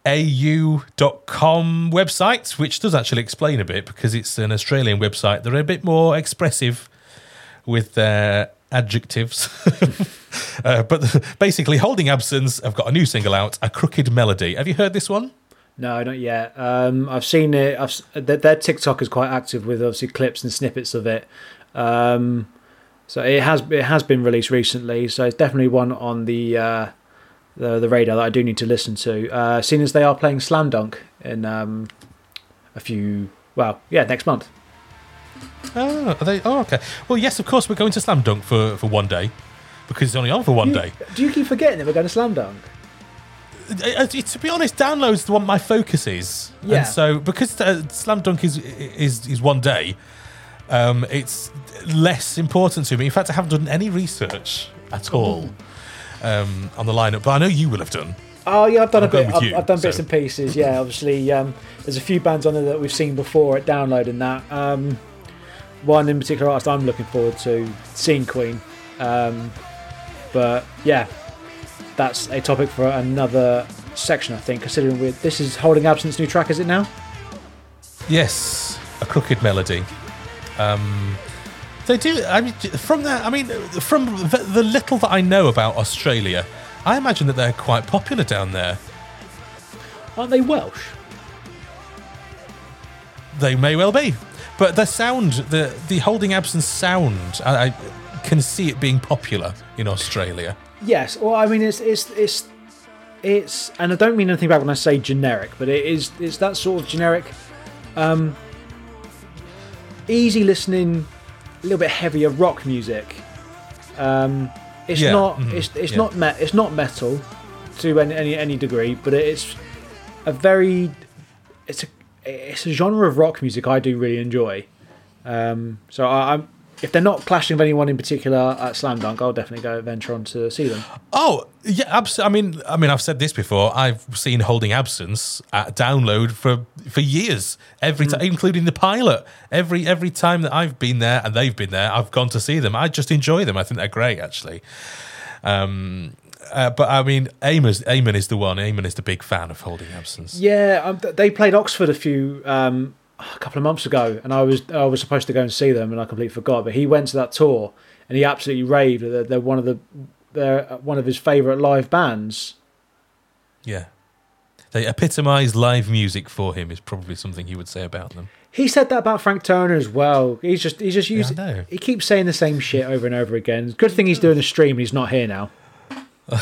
au.com website, which does actually explain a bit because it's an Australian website. They're a bit more expressive with their adjectives. uh, but basically, Holding Absence have got a new single out, A Crooked Melody. Have you heard this one? No, not yet. Um, I've seen it. I've their, TikTok is quite active with obviously clips and snippets of it. Um, so it has it has been released recently. So it's definitely one on the uh, the the radar that I do need to listen to. Uh, seeing as they are playing Slam Dunk in um, a few. Well, yeah, next month. Oh, are they? Oh, okay. Well, yes, of course, we're going to Slam Dunk for, for one day because it's only on for one You- day. Do you keep forgetting that we're going to Slam Dunk? Uh, uh, to be honest, downloads the one my focus is. Yeah. And so because uh, Slam Dunk is is is one day, um, it's less important to me. In fact, I haven't done any research at all um, on the lineup, but I know you will have done. Oh yeah, I've done I'm a bit. I've, you, I've done bits so- and pieces. Yeah, obviously, um, there's a few bands on there that we've seen before at download and that. Um, one in particular artist I'm looking forward to, Scene Queen. Um, but yeah, that's a topic for another section, I think. Considering we this is Holding Absence new track, is it now? Yes, a crooked melody. Um, they do. I mean, from that, I mean, from the, the little that I know about Australia, I imagine that they're quite popular down there. Aren't they Welsh? They may well be, but the sound, the the holding absence sound, I, I can see it being popular in Australia. Yes. Well, I mean, it's it's it's it's, and I don't mean anything bad when I say generic, but it is it's that sort of generic, um, easy listening, little bit heavier rock music. Um, it's Yeah, not mhm, it's it's yeah. not me- it's not metal to any, any any degree, but it's a very it's a it's a genre of rock music I do really enjoy. Um, so I, I'm if they're not clashing with anyone in particular at Slam Dunk, I'll definitely go venture on to see them. Oh yeah, absolutely. I mean, I mean, I've said this before. I've seen holding absence at download for for years, every time, including the pilot. Every every time that I've been there and they've been there, I've gone to see them. I just enjoy them. I think they're great, actually. Um, uh, but I mean, Eamon, Eamon is the one. Eamon is the big fan of holding absence. Yeah, um, they played Oxford a few um, a couple of months ago, and I was I was supposed to go and see them, and I completely forgot. But he went to that tour, and he absolutely raved. They're, they're one of the they're one of his favourite live bands. Yeah. They epitomise live music for him is probably something he would say about them. He said that about Frank Turner as well. He's just he's just Yeah, using. know. he keeps saying the same shit over and over again. Good thing he's doing a stream. and He's not here now.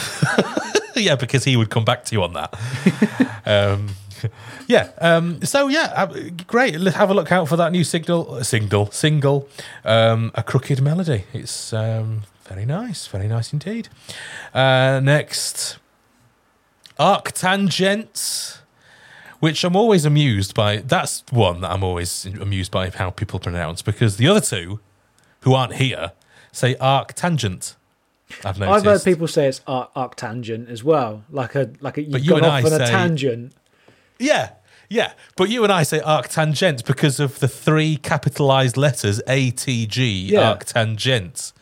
yeah, because he would come back to you on that. um, yeah. Um, so yeah, uh, great. Let's have a look out for that new signal, signal, single, um, a crooked melody. It's um, very nice, very nice indeed. Uh, next, Arctangent. Which I'm always amused by. That's one that I'm always amused by how people pronounce because the other two, who aren't here, say arctangent. I've noticed. I've heard people say it's arc, arctangent as well, like a like a you've But you gone and off I on a tangent. Yeah, yeah. But you and I say arctangent because of the three capitalized letters ATG, Yeah. arctangent.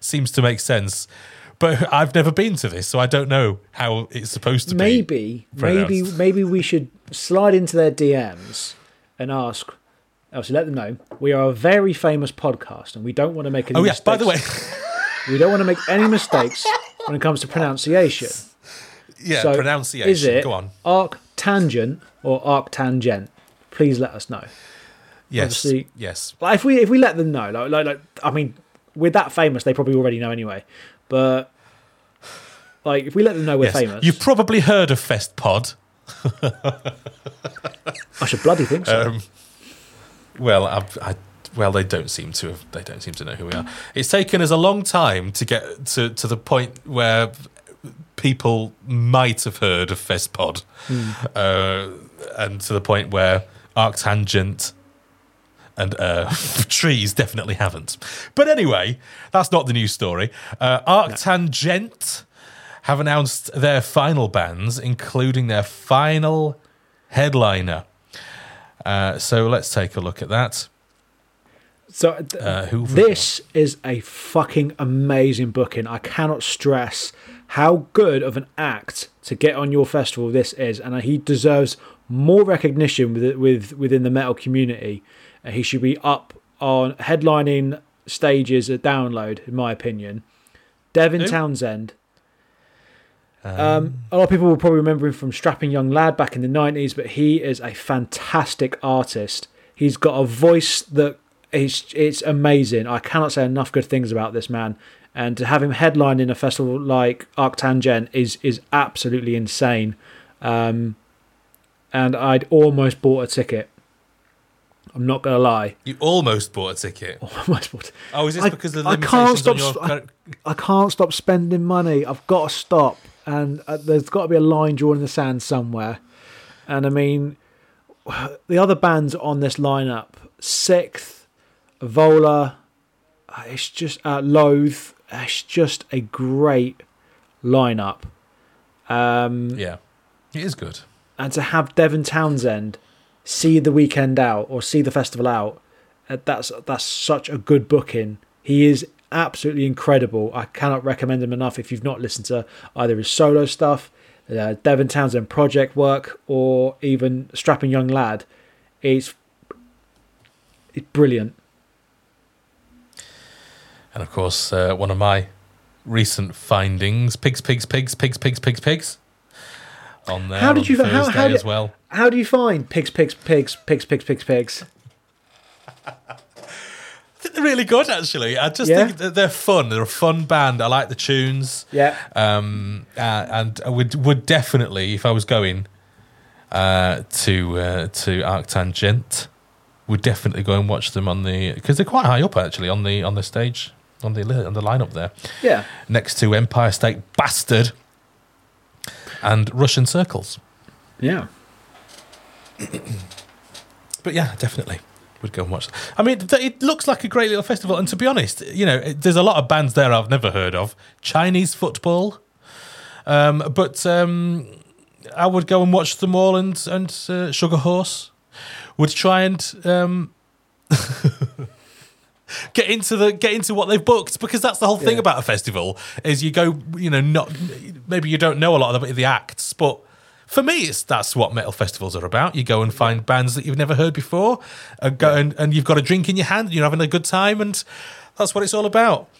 Seems to make sense. But I've never been to this, so I don't know how it's supposed to maybe be. maybe pronounced. maybe we should slide into their DMs and ask Obviously, let them know we are a very famous podcast, and we don't want to make any. Oh yes. mistakes. By the way, we don't want to make any mistakes when it comes to pronunciation. yeah, so, pronunciation. Is it Go on. Arctangent or arctangent? Please let us know. Yes. obviously- Yes. Like if we if we let them know, like like, like I mean, we're that famous, they probably already know anyway. But like if we let them know we're yes. famous, You've probably heard of Festpod. I should bloody think so. Um, well, I, I, well, they don't seem to have. They don't seem to know who we are. It's taken us a long time to get to to the point where people might have heard of Festpod, uh, and to the point where Arctangent and uh, trees definitely haven't. But anyway, that's not the news story. Uh, Arctangent have announced their final bands, including their final headliner. Uh, so let's take a look at that. So th- Uh, who have we this is a fucking amazing booking. I cannot stress how good of an act to get on your festival this is, and he deserves more recognition with, with within the metal community. And he should be up on headlining stages at Download, in my opinion. Devin Who? Townsend. Um, a lot of people will probably remember him from Strapping Young Lad back in the 90s, but he is a fantastic artist. He's got a voice that is it's amazing. I cannot say enough good things about this man. And to have him headline in a festival like Arctangent is is absolutely insane. Um, and I'd almost bought a ticket. I'm not gonna lie. You almost bought a ticket. Almost bought. Oh, is this I- because of the I can't limitations stop. on your? I, I can't stop spending money. I've got to stop, and uh, there's got to be a line drawn in the sand somewhere. And I mean, the other bands on this lineup: SikTh, Vola. uh, It's just uh, Loathe. It's just a great lineup. Um, yeah, it is good. and to have Devin Townsend see the weekend out or see the festival out, uh, that's that's such a good booking. He is absolutely incredible. I cannot recommend him enough if you've not listened to either his solo stuff, uh, Devin Townsend project work, or even Strapping Young Lad. It's it's brilliant. And of course, uh, one of my recent findings: pigs, pigs, pigs, pigs, pigs, pigs, pigs. On there How did you Thursday how, how did, as well? How do you find pigs, pigs, pigs, pigs, pigs, pigs, pigs? I think they're really good, actually. I just Yeah? think that they're fun. They're a fun band. I like the tunes. Yeah. Um, uh, and I would would definitely, if I was going uh, to uh, to Arctangent, would definitely go and watch them on the because they're quite high up actually on the on the stage on the on the lineup there, Yeah. next to Empire State Bastard and Russian Circles. Yeah. But yeah, definitely would go and watch. I mean, it looks like a great little festival, and to be honest, you know, there's a lot of bands there I've never heard of. Chinese football, um, but um, I would go and watch them all, and and uh, Sugar Horse would try and. Um, Get into the get into what they've booked because that's the whole thing Yeah. about a festival is you go you know not maybe you don't know a lot of the, the acts but for me, it's that's what metal festivals are about. You go and find bands that you've never heard before, and go and, and you've got a drink in your hand, and you're having a good time, and that's what it's all about.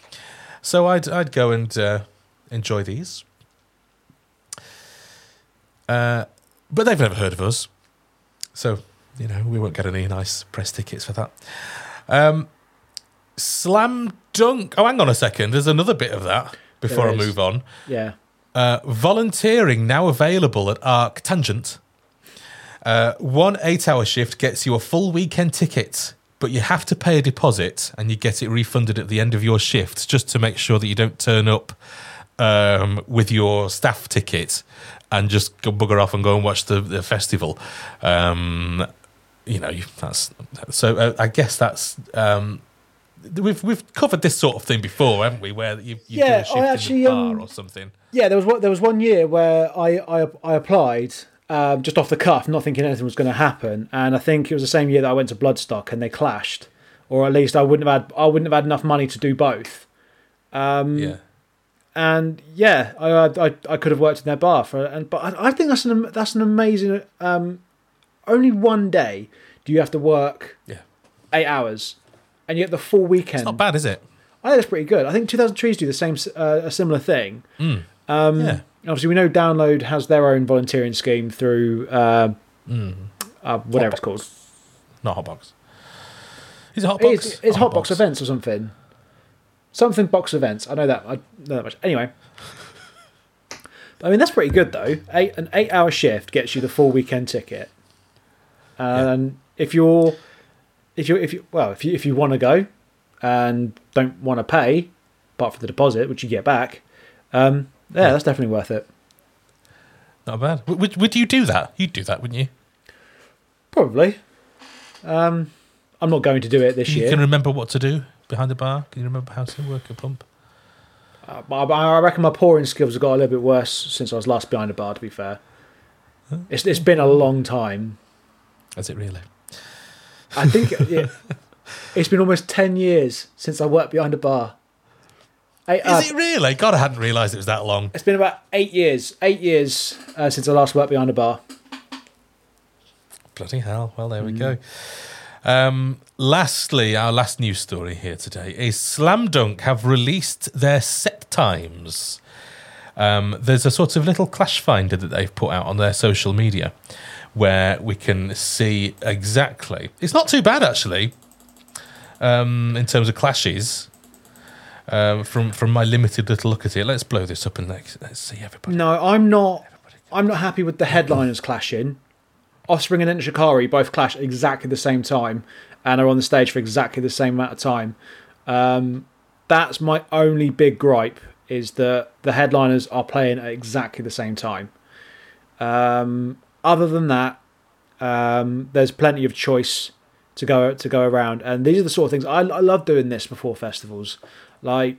So I'd I'd go and uh, enjoy these, uh, but they've never heard of us, so you know we won't get any nice press tickets for that. Um, Slam dunk. Oh, hang on a second. There's another bit of that before I move on. Yeah. Uh, volunteering now available at Arc Tangent. Uh, one eight hour shift gets you a full weekend ticket, but you have to pay a deposit and you get it refunded at the end of your shift just to make sure that you don't turn up um, with your staff ticket and just go bugger off and go and watch the, the festival. Um, you know, that's so. Uh, I guess that's um, we've we've covered this sort of thing before, haven't we? Where you, you do Yeah, a shift I in actually, the bar um, or something. Yeah, there was one, there was one year where I I, I applied um, just off the cuff, not thinking anything was going to happen, and I think it was the same year that I went to Bloodstock and they clashed, or at least I wouldn't have had I wouldn't have had enough money to do both. Um, yeah. And yeah, I, I I could have worked in their bar for, and but I, I think that's an that's an amazing. Um, only one day do you have to work Yeah. eight hours, and you get the full weekend. It's not bad, is it? I think it's pretty good. I think 2000 Trees do the same, uh, a similar thing. Um, yeah. Obviously, we know Download has their own volunteering scheme through uh, uh, whatever it's called. Not Hotbox. Is it Hotbox? It's, it's Not Hotbox events or something. Something box events. I know that. I know that much. Anyway, I mean that's pretty good though. Eight an eight hour shift gets you the full weekend ticket, and if you're if you if you well if you if you want to go and don't want to pay, apart from the deposit which you get back, um, yeah, that's definitely worth it. Not bad. Would, would, you do that? You'd do that, wouldn't you? Probably. Um, I'm not going to do it this You year. can remember what to do behind the bar? Can you remember how to work a pump? Uh, I I reckon my pouring skills have got a little bit worse since I was last behind a bar. To be fair, it's it's been a long time. Is it really? I think it, it's been almost ten years since I worked behind a bar. Eight, uh, Is it really? God, I hadn't realised it was that long. It's been about eight years. Eight years uh, since I last worked behind a bar. Bloody hell. Well, there we go. Um, lastly, our last news story here today is Slam Dunk have released their set times. Um, there's a sort of little clash finder that they've put out on their social media where we can see exactly. It's not too bad, actually, um, in terms of clashes. Um, from from my limited little look at it, let's blow this up and let's, let's see everybody. No, I'm not. I'm not happy with the headliners clashing. Offspring and Enter Shikari both clash exactly the same time and are on the stage for exactly the same amount of time. Um, that's my only big gripe is that the headliners are playing at exactly the same time. Um, other than that, um, there's plenty of choice to go to go around, and these are the sort of things I, I love doing this before festivals. Like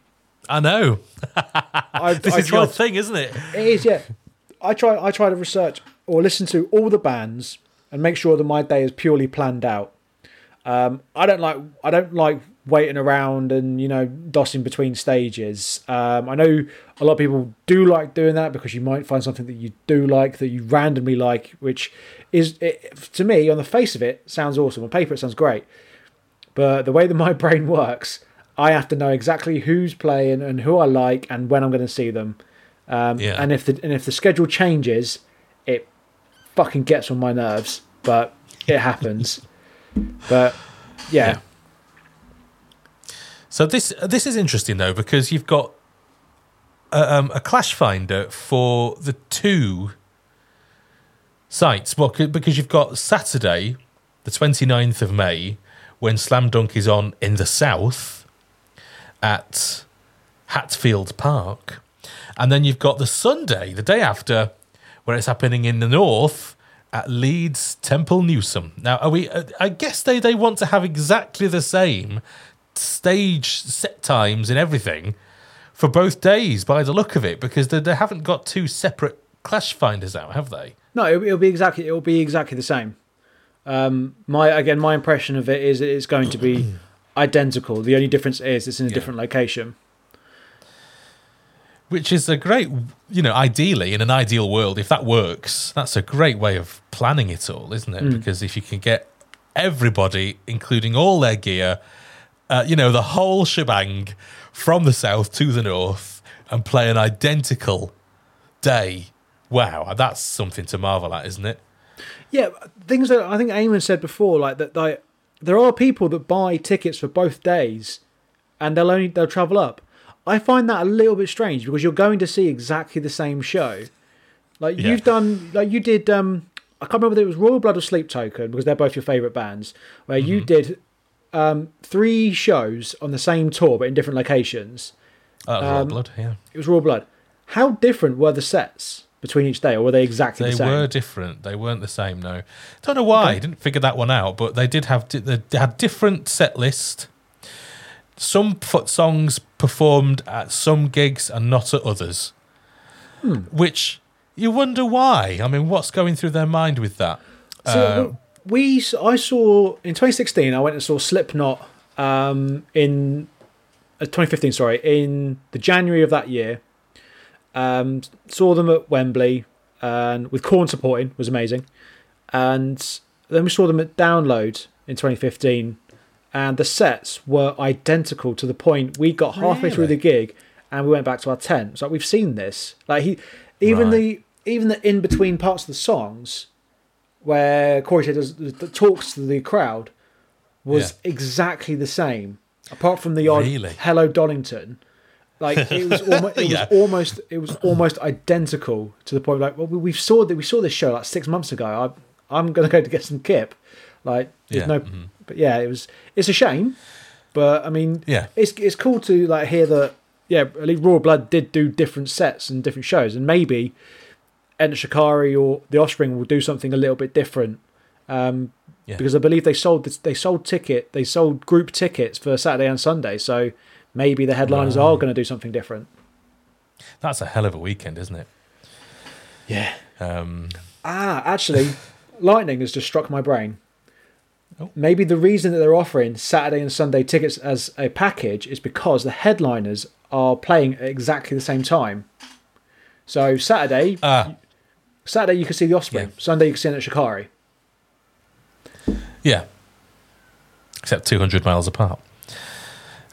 I know. This I is your tried- thing, isn't it? It is, yeah. I try. I try to research or listen to all the bands and make sure that my day is purely planned out. Um, I don't like. I don't like waiting around and you know dossing between stages. Um, I know a lot of people do like doing that because you might find something that you do like that you randomly like, which is it, to me on the face of it sounds awesome. On paper, it sounds great, but the way that my brain works, I have to know exactly who's playing and who I like and when I'm going to see them. Um, Yeah. And if the and if the schedule changes, it fucking gets on my nerves. But it happens. but yeah, Yeah. So this this is interesting though because you've got a, um, a clash finder for the two sites. Well, because you've got Saturday, the 29th of May, when Slam Dunk is on in the south at Hatfield Park, and then you've got the Sunday, the day after, where it's happening in the north at Leeds Temple Newsam. Now, are we? uh, I guess they they want to have exactly the same stage set times and everything for both days by the look of it, because they, they haven't got two separate clash finders out, have they? no, it'll, it'll be exactly it'll be exactly the same. Um, my again, my impression of it is it's going to be identical. The only difference is it's in a Yeah. different location. Which is a great, you know, ideally in an ideal world, if that works, that's a great way of planning it all, isn't it? Because if you can get everybody, including all their gear, uh, you know, the whole shebang from the south to the north and play an identical day, wow, that's something to marvel at, isn't it? Yeah, things that I think Eamon said before, like that, like there are people that buy tickets for both days, and they'll only they'll travel up. I find that a little bit strange because you're going to see exactly the same show. Like Yeah. you've done, like you did. um I can't remember whether it was Royal Blood or Sleep Token because they're both your favourite bands. Where you did um three shows on the same tour but in different locations. Oh, Royal Blood, yeah. It was Royal Blood. How different were the sets between each day, or were they exactly They the same? They were different. They weren't the same. No, don't know why. I didn't figure that one out. But they did have they had different set list. Some foot songs performed at some gigs and not at others, Hmm. which you wonder why. I mean, what's going through their mind with that? So we, I saw in 2016. I went and saw Slipknot um, in uh, 2015. Sorry, in the January of that year. Um, saw them at Wembley and with Korn supporting was amazing. And then we saw them at Download in 2015 and the sets were identical to the point we got halfway through the gig and we went back to our tent. It's like we've seen this. Like he, even the even the in between parts of the songs where Corey said does, talks to the crowd was exactly the same, apart from the odd Really? "Hello Donington." Like it was almost, it Yeah. was almost, it was almost identical to the point. Like, well, we saw that we saw this show like six months ago. I, I'm going to go to get some kip. Like, there's Yeah, no, mhm. but yeah, it was. It's a shame, but I mean, Yeah. it's it's cool to like hear that. Yeah, at least Royal Blood did do different sets and different shows, and maybe Enter Shikari or The Offspring will do something a little bit different. Um, Yeah. Because I believe they sold this, they sold ticket they sold group tickets for Saturday and Sunday, so maybe the headliners are going to do something different. That's a hell of a weekend, isn't it? Yeah. Um, Ah, actually, lightning has just struck my brain. Oh. Maybe the reason that they're offering Saturday and Sunday tickets as a package is because the headliners are playing at exactly the same time. So Saturday, ah, Saturday you can see the Offspring. Yeah. Sunday you can see Enter Shikari. yeah. Except 200 miles apart.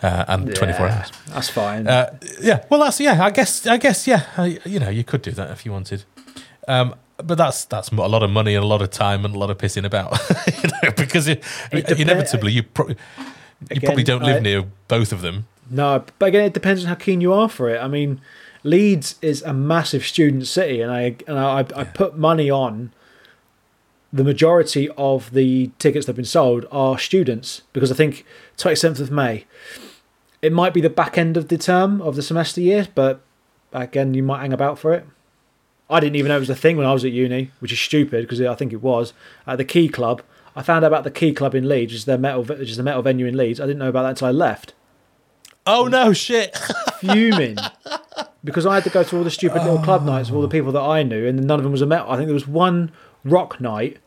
Uh, and 24 hours. That's fine. Uh, yeah, well, that's yeah. I guess, I guess, yeah. I, you know, you could do that if you wanted, um, but that's that's a lot of money and a lot of time and a lot of pissing about, you know, because it, It inevitably you pro- you Again, probably don't live I- near both of them. No, but again, it depends on how keen you are for it. I mean, Leeds is a massive student city, and I and I, I put money on the majority of the tickets that have been sold are students because I think 27th of May. It might be the back end of the term of the semester year, but again, you might hang about for it. I didn't even know it was a thing when I was at uni, which is stupid because I think it was at the Key Club. I found out about the Key Club in Leeds, which is their metal, which is the metal venue in Leeds. I didn't know about that until I left Oh no, shit! fuming because I had to go to all the stupid little club nights with all the people that I knew, and none of them was a metal. I think there was one rock night,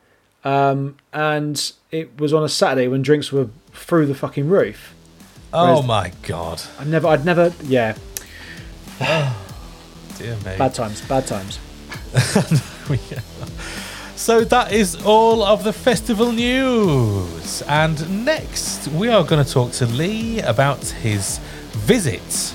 um, and it was on a Saturday when drinks were through the fucking roof. oh my god, I never, I'd never, yeah, dear me. bad times, bad times. So that is all of the festival news. And next, we are going to talk to Leigh about his visit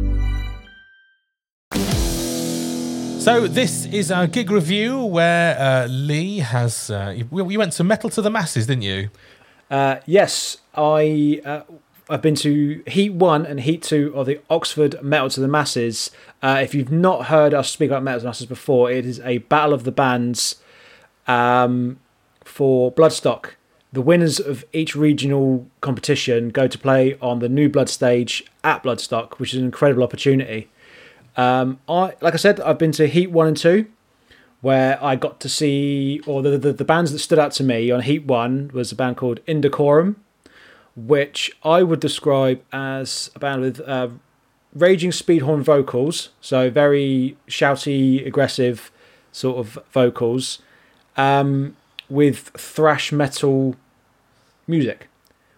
So this is our gig review where uh, Leigh has. Uh, you, went to Metal 2 The Masses, didn't you? Uh, yes, I uh, I've been to Heat One and Heat Two of the Oxford Metal 2 The Masses. Uh, if you've not heard us speak about Metal 2 The Masses before, it is a battle of the bands um, for Bloodstock. The winners of each regional competition go to play on the New Blood stage at Bloodstock, which is an incredible opportunity. Um, I like I said, I've been to Heat One and Two, where I got to see, or the the, the bands that stood out to me on Heat One was a band called Indecorum, which I would describe as a band with uh, raging Speedhorn vocals, so very shouty, aggressive sort of vocals, um, with thrash metal music,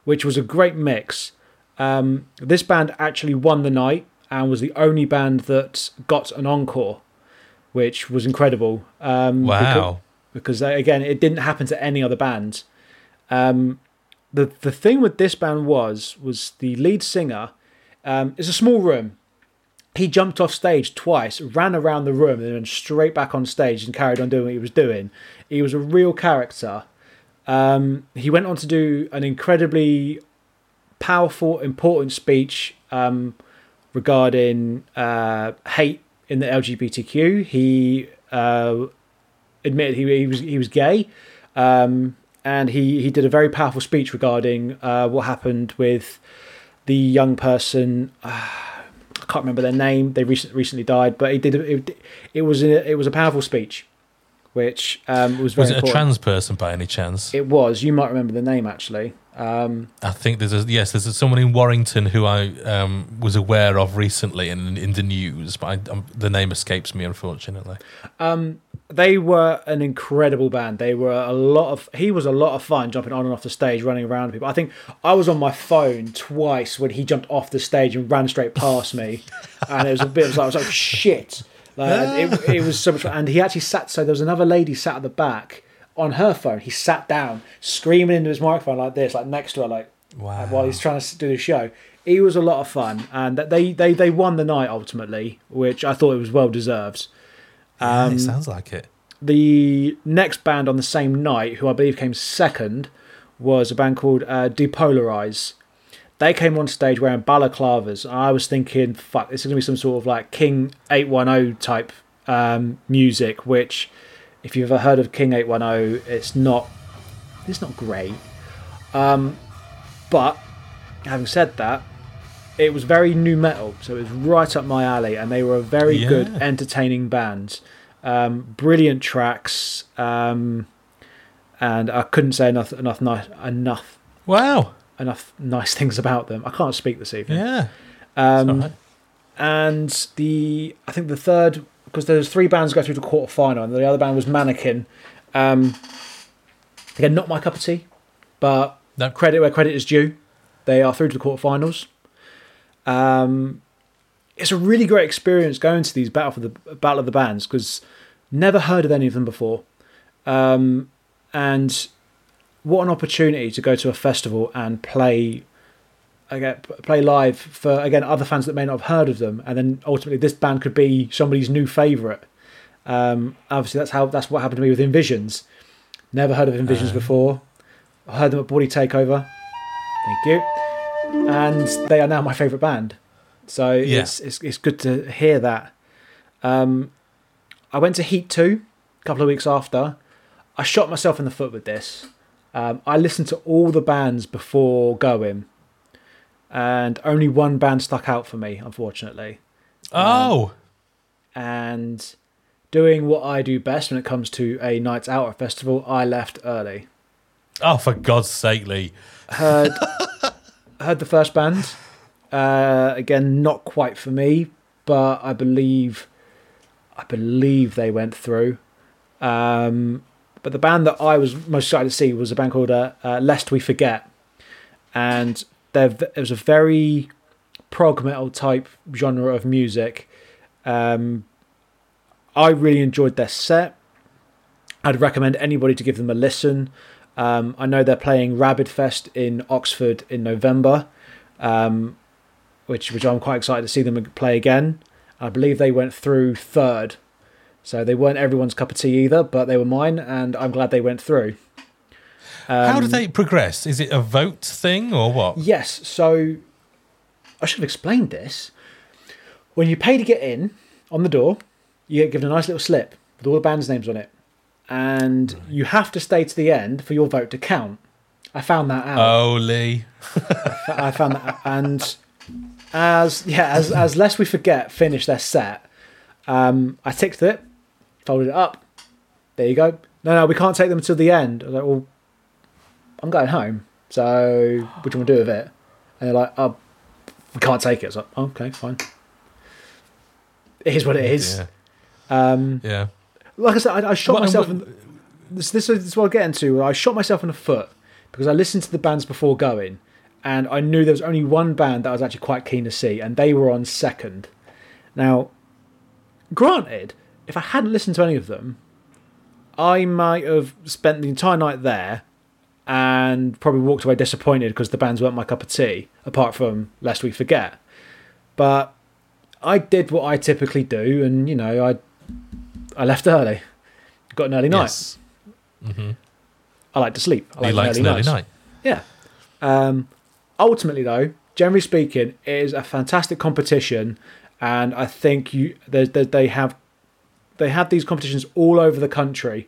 which was a great mix. Um, this band actually won the night and was the only band that got an encore, which was incredible. Um, Wow. Because, because uh, again, it didn't happen to any other band. Um, the the thing with this band was was the lead singer. Um, it's a small room, he jumped off stage twice, ran around the room, and then straight back on stage and carried on doing what he was doing. He was a real character. Um, he went on to do an incredibly powerful, important speech um, regarding uh, hate in the LGBTQ. He uh, admitted he, he was he was gay, um, and he he did a very powerful speech regarding uh, what happened with the young person. Uh, I can't remember their name. They recently recently died, but he did it. It was a, it was a powerful speech, which um, was very Was it a trans person by any chance? It was. You might remember the name actually. Um, I think there's a yes, there's a, someone in Warrington who I um, was aware of recently in in the news, but I, um, the name escapes me unfortunately. they were an incredible band. They were a lot of. He was a lot of fun jumping on and off the stage, running around people. I think I was on my phone twice when he jumped off the stage and ran straight past me, and it was a bit. It was like, I was like shit. Like, it, it was so much fun. And he actually sat. So there was another lady sat at the back on her phone. He sat down, screaming into his microphone like this, like next to her, like Wow. while he's trying to do the show. He was a lot of fun, and they they they won the night ultimately, which I thought it was well deserved. Yeah, Um, it sounds like it. The next band on the same night, who I believe came second, was a band called uh, Depolarize. They came on stage wearing balaclavas. I was thinking, fuck, this is going to be some sort of like King 810 type um, music, which, if you've ever heard of King 810, it's not, it's not great. Um, but, having said that, it was very nu metal, so it was right up my alley, and they were a very Yeah. good, entertaining band. Um, brilliant tracks, um, and I couldn't say enough, enough, nice, enough, Wow. enough nice things about them. I can't speak this evening. Yeah. Um, It's all right. and the I think the third because there's three bands go through to the quarter final, and the other band was Mannequin. Um, again, not my cup of tea, but No. credit where credit is due. They are through to the quarterfinals. Um, it's a really great experience going to these battle for the battle of the bands because never heard of any of them before, um, and what an opportunity to go to a festival and play again play live for again other fans that may not have heard of them, and then ultimately this band could be somebody's new favorite. Um, obviously, that's how that's what happened to me with InVisions. Never heard of InVisions before. I heard them at Body Takeover. Thank you. And they are now my favorite band. So Yeah. it's, it's it's good to hear that. Um, I went to Heat Two a couple of weeks after. I shot myself in the foot with this. Um, I listened to all the bands before going, and only one band stuck out for me, unfortunately. Oh. And doing what I do best when it comes to a nights out or festival, I left early. Oh, for God's sake, Leigh. Heard heard the first band. Uh, again, not quite for me, but I believe I believe they went through. Um, but the band that I was most excited to see was a band called uh, uh, Lest We Forget, and there it was a very prog metal type genre of music. Um, I really enjoyed their set. I'd recommend anybody to give them a listen. Um, I know they're playing Rabid Fest in Oxford in November, um, which which I'm quite excited to see them play again. I believe they went through third, so they weren't everyone's cup of tea either, but they were mine, and I'm glad they went through. How Um, do they progress? Is it a vote thing or what? Yes, so I should have explained this. When you pay to get in on the door, you get given a nice little slip with all the band's names on it, and you have to stay to the end for your vote to count. I found that out. Holy! I found that, out. and as yeah, as as lest we forget, finish their set. Um, I ticked it, folded it up. There you go. No, no, we can't take them until the end. I was like, well, I'm going home. So what do you want to do with it? And they're like, oh, we can't take it. I was like, okay, fine. It is what it is. Yeah. Um, Yeah. like I said, I, I shot Well, myself. what- in, this, this, is- this is what I get into. I shot myself in the foot because I listened to the bands before going, and I knew there was only one band that I was actually quite keen to see, and they were on second. Now, granted, if I hadn't listened to any of them, I might have spent the entire night there and probably walked away disappointed because the bands weren't my cup of tea, apart from Lest We Forget. But I did what I typically do, and you know, I I left early, got an early night. Yes. I like to sleep. I like he an likes early an early night. Yeah. Um, ultimately, though, generally speaking, it is a fantastic competition, and I think you they, they have they have these competitions all over the country.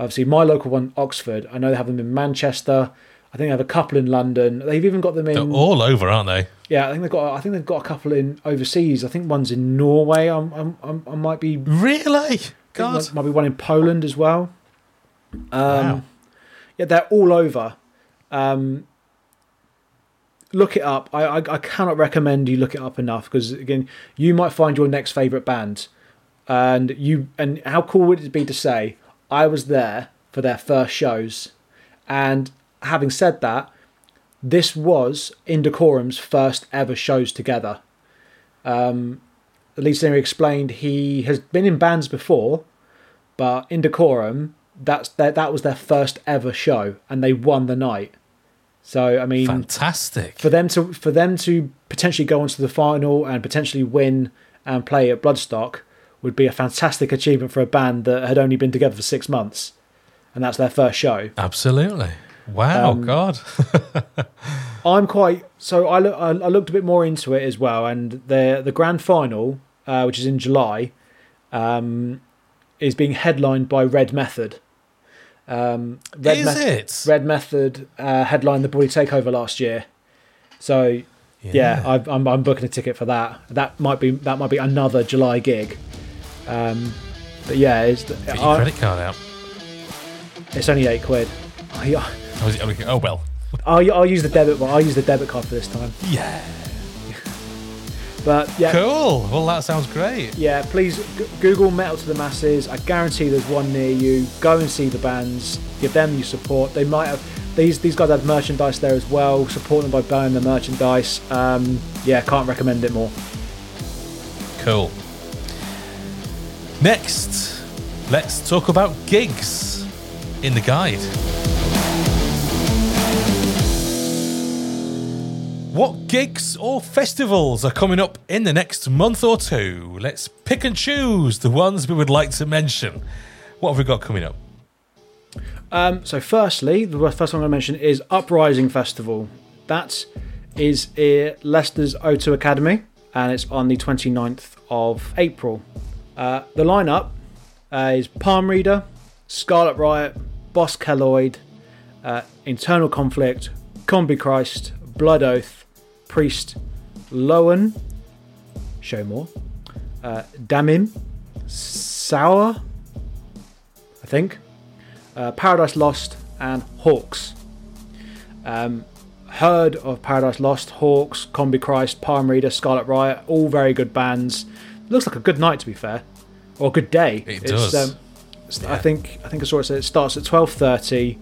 Obviously, my local one, Oxford. I know they have them in Manchester. I think they have a couple in London. They've even got them in. They're all over, aren't they? yeah, I think they've got. I think they've got a couple in overseas. I think one's in Norway. I'm, I'm, I'm I might be. Really? God. Might be one in Poland as well. Um, wow. Yeah, they're all over. Um, look it up. I, I I cannot recommend you look it up enough because again, you might find your next favorite band, and you and how cool would it be to say I was there for their first shows, and having said that, this was Indecorum's first ever shows together. Um, lead singer explained he has been in bands before, but Indecorum that's their, that was their first ever show, and they won the night. So I mean, Fantastic. for them to for them to potentially go on to the final and potentially win and play at Bloodstock would be a fantastic achievement for a band that had only been together for six months, and that's their first show. Absolutely. Wow, Um, God. I'm quite so I, look, I looked a bit more into it as well, and the the grand final, uh, which is in July, um, is being headlined by Red Method. Um, Red Is it? Red Method uh, headlined the Body Takeover last year, so yeah, I, I'm I'm booking a ticket for that. That might be that might be another July gig. Um, but yeah, it's Get your I- credit card out. it's only eight quid. I, Oh, okay, oh, well. I'll, I'll use the debit. Well, I'll use the debit card for this time. Yeah. But yeah, Cool. Well, that sounds great. Yeah, please g- Google Metal 2 The Masses. I guarantee there's one near you. Go and see the bands. Give them your support. They might have these these guys have merchandise there as well. Support them by buying the merchandise. Um, yeah, can't recommend it more. Cool. Next, let's talk about gigs in the guide. What gigs or festivals are coming up in the next month or two? Let's pick and choose the ones we would like to mention. What have we got coming up? Um, so, firstly, the first one I'm going to mention is Uprising Festival. That is Leicester's O2 Academy, and it's on the 29th of April. Uh, the lineup uh, is Palm Reader, Scarlet Riot, Boss Keloid, uh, Internal Conflict, Combichrist, Blood Oath, Priest, Lowen, Show More, uh, Damim, Sour, I think, uh, Paradise Lost, and Hawks. Um, heard of Paradise Lost, Hawks, Combichrist, Palm Reader, Scarlet Riot, all very good bands. Looks like a good night to be fair, or good day. It does. um, it's- I think I think I saw it. said It starts at twelve thirty.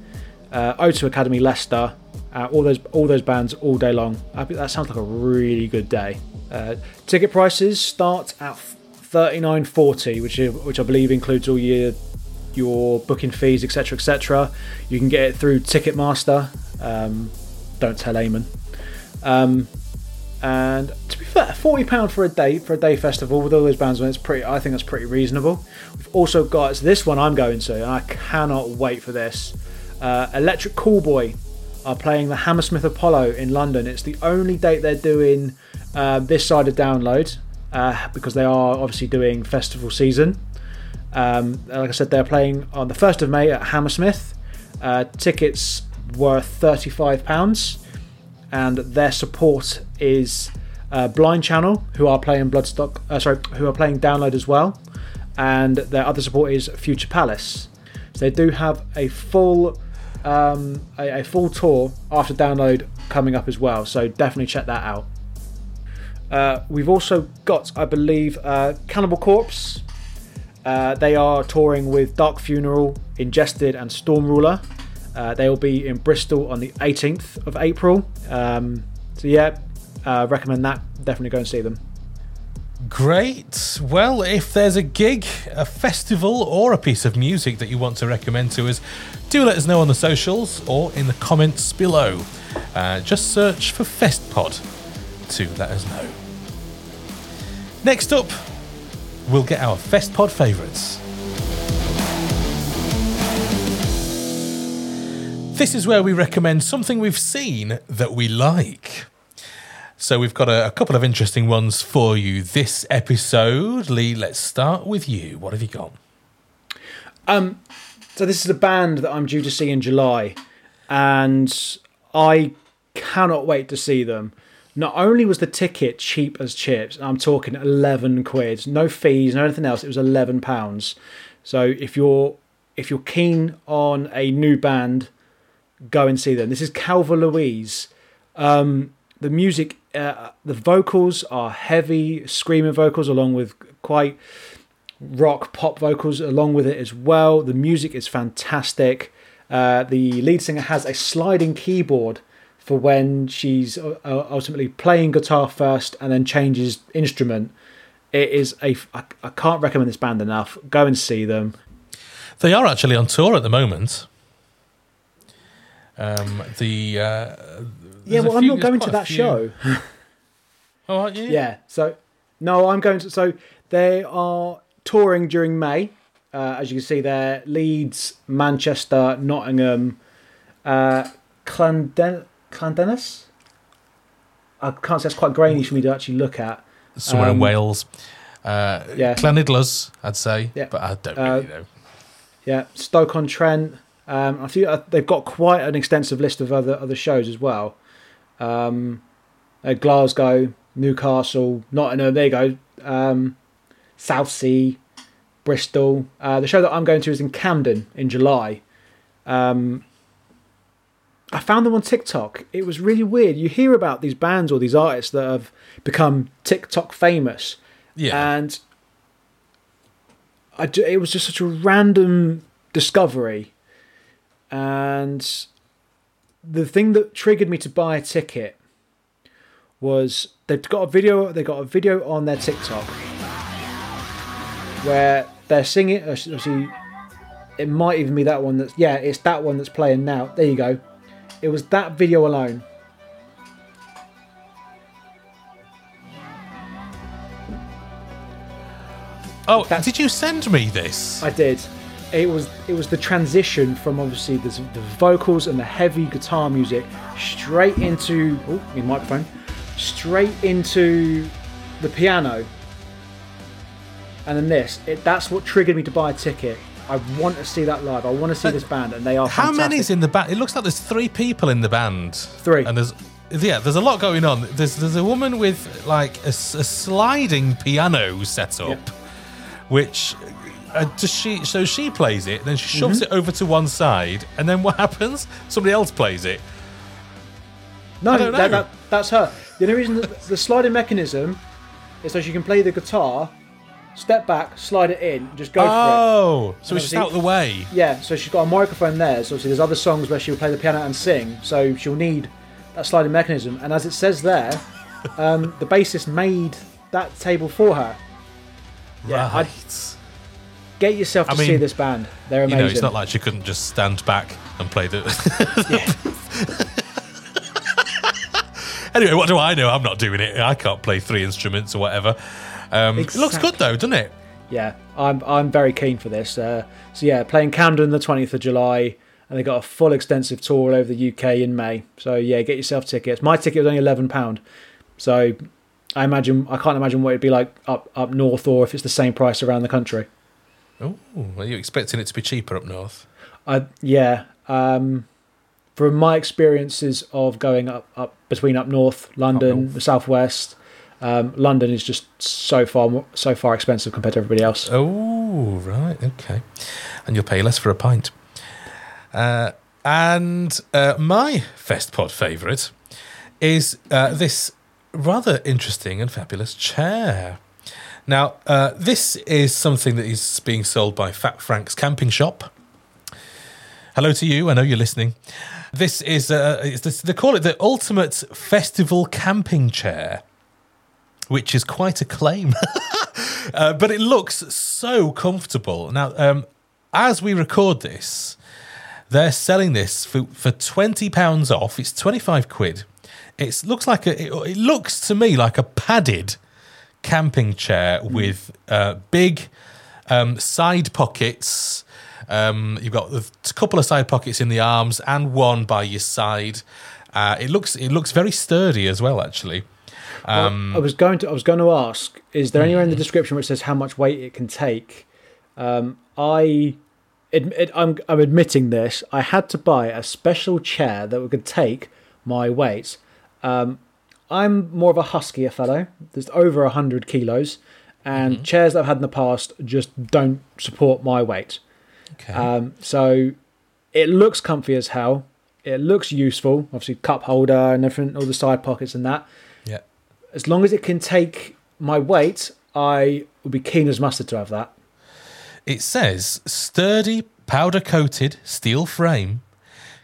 Uh, O2 Academy Leicester. Uh, all those all those bands all day long. I think that sounds like a really good day. Uh, ticket prices start at thirty nine forty, which is- which I believe includes all your your booking fees, etc., etc. You can get it through Ticketmaster. Um, don't tell Eamon. Um, and to be fair, forty pound for a day for a day festival with all those bands on it's pretty. I think that's pretty reasonable. We've also got it's this one I'm going to, and I cannot wait for this. Uh, Electric Callboy are playing the Hammersmith Apollo in London. It's the only date they're doing uh, this side of download uh, because they are obviously doing festival season. Um, like I said, they're playing on the 1st of May at Hammersmith. Uh, tickets were £35, and their support is uh, Blind Channel, who are playing Bloodstock, uh, sorry, who are playing Download as well, and their other support is Future Palace. So they do have a full um, a, a full tour after Download coming up as well. So definitely check that out. Uh, we've also got, I believe, uh, Cannibal Corpse. Uh, they are touring with Dark Funeral, Ingested, and Stormruler. Uh, they will be in Bristol on the 18th of April. Um, so yeah, uh, recommend that. Definitely go and see them. Great. Well, if there's a gig, a festival, or a piece of music that you want to recommend to us, do let us know on the socials or in the comments below. Uh, just search for FestPod to let us know. Next up, we'll get our FestPod favourites. This is where we recommend something we've seen that we like. So we've got a, a couple of interesting ones for you this episode. Leigh, let's start with you. What have you got? Um, so this is a band that I'm due to see in July, and I cannot wait to see them. Not only was the ticket cheap as chips, I'm talking eleven quid, no fees, no anything else. It was eleven pounds. So if you're if you're keen on a new band, go and see them. This is Calva Louise. Um, the music, uh, the vocals are heavy, screaming vocals, along with quite rock pop vocals along with it as well. The music is fantastic. Uh, the lead singer has a sliding keyboard for when she's uh, ultimately playing guitar first and then changes instrument. It is a. I, I can't recommend this band enough. Go and see them. They are actually on tour at the moment. Um, the uh, yeah, well, I'm not going to that few- show. Oh, aren't you? Yeah. So no, I'm going to. So they are touring during May. Uh, as you can see there, Leeds, Manchester, Nottingham, uh, Clanden- Clandenis. I can't say it's quite grainy for me to actually look at. Somewhere in Um, Wales. Uh, yeah. Clanidlas, I'd say, Yeah. but I don't Uh, really know. Yeah, Stoke on Trent. Um, I think uh, they've got quite an extensive list of other other shows as well. Um, uh, Glasgow, Newcastle, Nottingham. There you go. Um, Southsea, Bristol. Uh, the show that I'm going to is in Camden in July. Um, I found them on TikTok. It was really weird. You hear about these bands or these artists that have become TikTok famous, Yeah. and I it was just such a random discovery. And the thing that triggered me to buy a ticket was they've got a video. They got a video on their TikTok where they're singing. uh, Obviously, it might even be that one that's yeah, it's that one that's playing now. There you go. It was that video alone. oh, did you send me this? I did. It was it was the transition from obviously the, the vocals and the heavy guitar music straight into oh my microphone, straight into the piano, and then this. It, that's what triggered me to buy a ticket. I want to see that live. I want to see uh, this band, and they are. How fantastic. many's in the band? It looks like there's three people in the band. Three. And there's yeah, there's a lot going on. There's there's a woman with like a sliding piano set up, which uh, does she? So she plays it, then she shoves Mm-hmm. it over to one side, and then what happens? Somebody else plays it. No, I don't that, know. that, that's her. The only reason that the sliding mechanism is so she can play the guitar, step back, slide it in, just go for it. oh, so it's just out of the way. Yeah, so she's got a microphone there. So obviously there's other songs where she'll play the piano and sing. So she'll need that sliding mechanism. And as it says there, um, the bassist made that table for her. Yeah, right. Get yourself to I mean, see this band. They're you amazing. know, it's not like she couldn't just stand back and play the. anyway, what do I know? I'm not doing it. I can't play three instruments or whatever. Um, It looks good though, doesn't it? yeah, I'm I'm very keen for this. Uh, so yeah, playing Camden the 20th of July, and they got a full extensive tour all over the UK in May. So yeah, get yourself tickets. My ticket was only 11 pound. So I imagine I can't imagine what it'd be like up up north or if it's the same price around the country. Oh, are you expecting it to be cheaper up north? I yeah. Um, from my experiences of going up up between up north, London, north. the southwest, um, London is just so far more, so far expensive compared to everybody else. Oh, right, okay. And you'll pay less for a pint. Uh, and uh, my FestPod favourite is uh, this rather interesting and fabulous chair. Now, uh, this is something that is being sold by Fat Frank's Camping Shop. Hello to you. I know you're listening. This is uh, this, they call it the ultimate festival camping chair, which is quite a claim. Uh, but it looks so comfortable. Now, um, as we record this, they're selling this for, for twenty pounds off. It's twenty five quid. It looks like a. It, it looks to me like a padded camping chair with uh, big um, side pockets. Um, you've got a couple of side pockets in the arms and one by your side. Uh, it looks it looks very sturdy as well, actually. Um, I was going to I was going to ask: Is there anywhere in the description which says how much weight it can take? Um, I, admit, I'm I'm admitting this. I had to buy a special chair that could take my weight. Um, I'm more of a huskier fellow. There's over hundred kilos, and chairs that I've had in the past just don't support my weight. okay. Um, so it looks comfy as hell. It looks useful. Obviously, cup holder and everything, all the side pockets and that yeah. as long as it can take my weight, I would be keen as mustard to have that. It says sturdy powder coated steel frame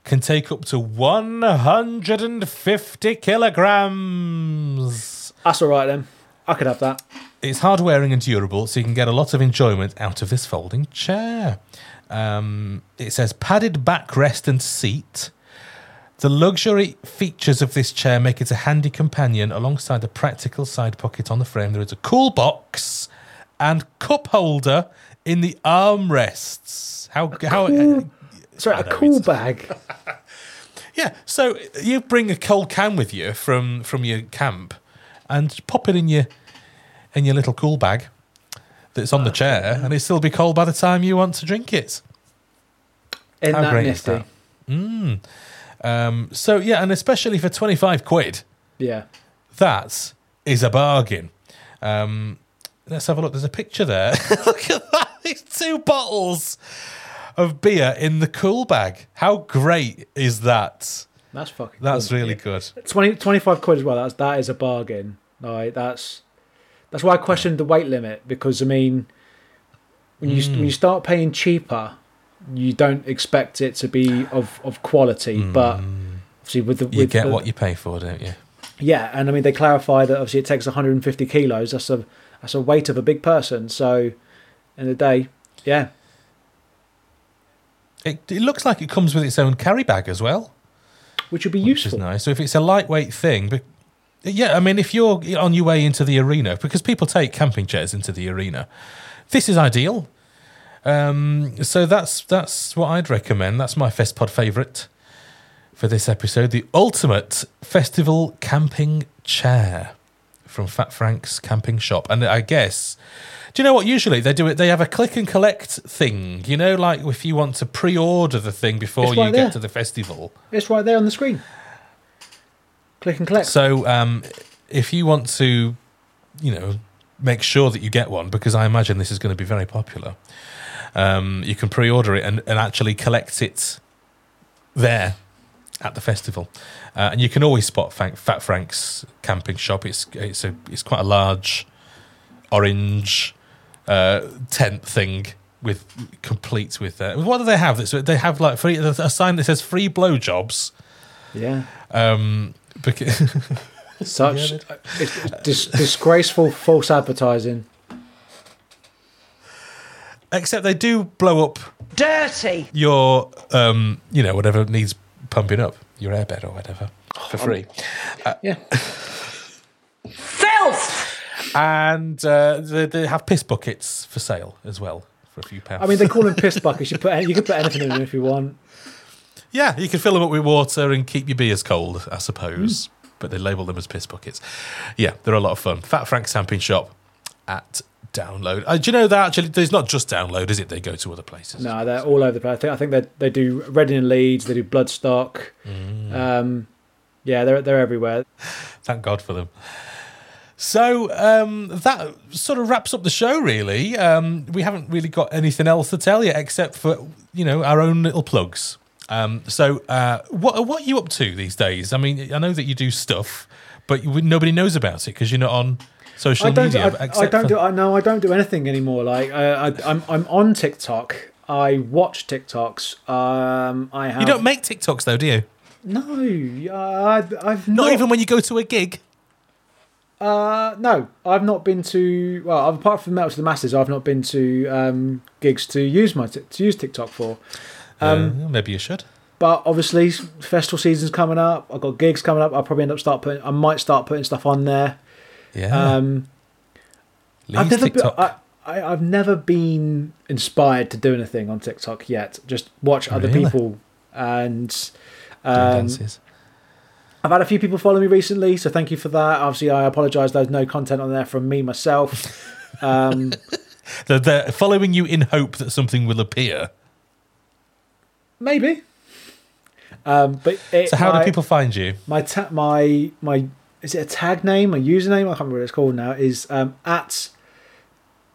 can take up to 150 kilograms. That's all right then. I could have that. It's hard wearing and durable, so you can get a lot of enjoyment out of this folding chair. Um, it says padded backrest and seat. The luxury features of this chair make it a handy companion alongside a practical side pocket on the frame. There is a cool box and cup holder in the armrests. How how Sorry, a cool it's- bag. yeah, so you bring a cold can with you from from your camp and pop it in your in your little cool bag that's on the chair, and it still be cold by the time you want to drink it. Isn't How that great is that? Um, so yeah, and especially for twenty five quid, Yeah. that is a bargain. Um, let's have a look. There's a picture there. look at that. It's two bottles of beer in the cool bag. How great is that? That's fucking That's cool. really good. 20, 25 quid as well. That's that is a bargain. Like that's that's why I questioned the weight limit because I mean, when you when you Mm. start paying cheaper, you don't expect it to be of of quality. But obviously, with the Mm. You with get the, what you pay for, don't you? yeah, and I mean they clarify that obviously it takes 150 kilos. That's a that's a weight of a big person. So, in the day, yeah, It, it looks like it comes with its own carry bag as well, which would be useful. which useful. is nice. So if it's a lightweight thing, but yeah, I mean, if you're on your way into the arena, because people take camping chairs into the arena, this is ideal. Um, so that's that's what I'd recommend. That's my FestPod favourite for this episode: the ultimate festival camping chair from Fat Frank's Camping Shop. And I guess, do you know what? Usually they do it. They have a click and collect thing. You know, like if you want to pre-order the thing before It's you right get to the festival. It's right there on the screen. Click and collect. So um, if you want to, you know, make sure that you get one, because I imagine this is going to be very popular, um, you can pre-order it and, and actually collect it there at the festival. Uh, and you can always spot Frank, Fat Frank's camping shop. It's it's a it's quite a large orange uh, tent thing with complete with uh, what do they have? That's they have like free a sign that says free blowjobs. yeah, Um, because such it's dis- disgraceful false advertising. Except they do blow up Dirty. your, um, you know, whatever needs pumping up, your airbed or whatever, for free. Yeah, Filth! And uh, they, they have piss buckets for sale as well for a few pounds. I mean they call them piss buckets. You put any- you can put anything in them if you want. yeah, you can fill them up with water and keep your beers cold, I suppose. But they label them as piss buckets. Yeah, they're a lot of fun. Fat Frank's Camping Shop at Download. Uh, do you know that actually? There's not just Download, is it? They go to other places. No, they're all over the place. I think I think they they do Reading and Leeds. They do Bloodstock. Mm. Um, yeah, they're they're everywhere. Thank God for them. So um, that sort of wraps up the show. Really, um, we haven't really got anything else to tell you except for you know our own little plugs. Um, so uh, what what are you up to these days? I mean, I know that you do stuff, but you, nobody knows about it because you're not on social I don't. media. I, I don't for- do. I no. I don't do anything anymore. Like I, I, I'm I'm on TikTok. I watch TikToks. Um, I have. You don't make TikToks though, do you? No, uh, I, I've Not not, even when you go to a gig. Uh, no, I've not been to. Well, apart from Metal 2 The Masses, I've not been to um, gigs to use my t- to use TikTok for. Um, Uh, maybe you should. But obviously, festival season's coming up. I've got gigs coming up. I'll probably end up start putting. I might start putting stuff on there. Yeah. Um, I've never been. I, I, I've never been inspired to do anything on TikTok yet. Just watch other Really? people and um, dances. I've had a few people follow me recently, so thank you for that. Obviously, I apologise. There's no content on there from me myself. Um, They're, they're following you in hope that something will appear. maybe. Um, but it, So how my, do people find you? my ta- my my is it a tag name, a username? I can't remember what it's called now. Is um, at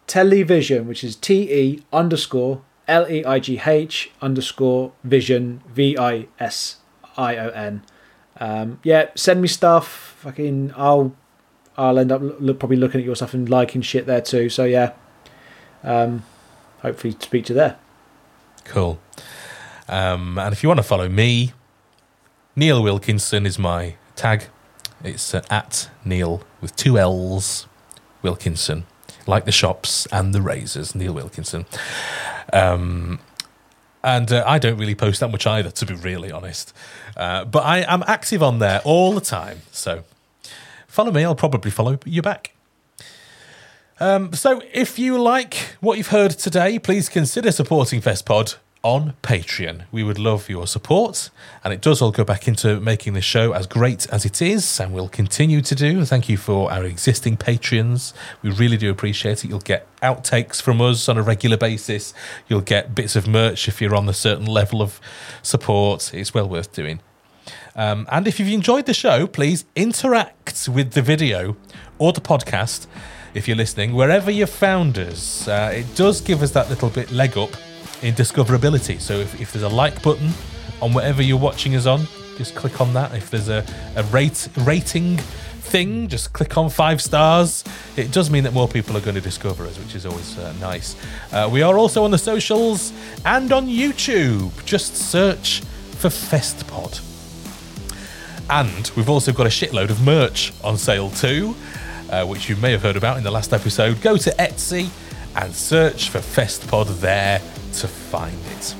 television, which is T E underscore L E I G H underscore vision V I S I O N. Um, yeah, send me stuff. Fucking, I'll I'll end up look, probably looking at your stuff and liking shit there too. So yeah, um, hopefully speak to there. Cool. Um, and if you want to follow me, Neil Wilkinson is my tag. It's uh, at Neil with two L's Wilkinson, like the shops and the razors. Neil Wilkinson. Um, and uh, I don't really post that much either, to be really honest. Uh, but I am active on there all the time. So follow me. I'll probably follow you back. Um, so if you like what you've heard today, please consider supporting FestPod on Patreon. We would love your support, and it does all go back into making the show as great as it is, and we'll continue to do. Thank you for our existing Patreons. We really do appreciate it. You'll get outtakes from us on a regular basis. You'll get bits of merch if you're on a certain level of support. It's well worth doing. Um, and if you've enjoyed the show, please interact with the video or the podcast if you're listening, wherever you found us. Uh, it does give us that little bit leg up in discoverability. So if, if there's a like button on whatever you're watching us on, just click on that. If there's a, a rate rating thing, just click on five stars. It does mean that more people are going to discover us, which is always uh, nice. Uh, we are also on the socials and on YouTube. Just search for FestPod. And we've also got a shitload of merch on sale too, uh, which you may have heard about in the last episode. Go to Etsy and search for FestPod there find it.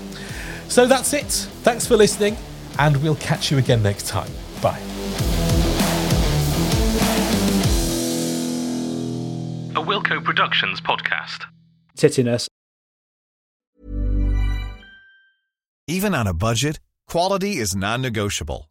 So that's it. Thanks for listening, and we'll catch you again next time. Bye. A Wilco Productions podcast. Tittiness. Even on a budget, quality is non-negotiable.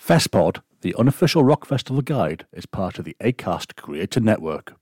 FestPod, the unofficial rock festival guide, is part of the ACAST Creator Network.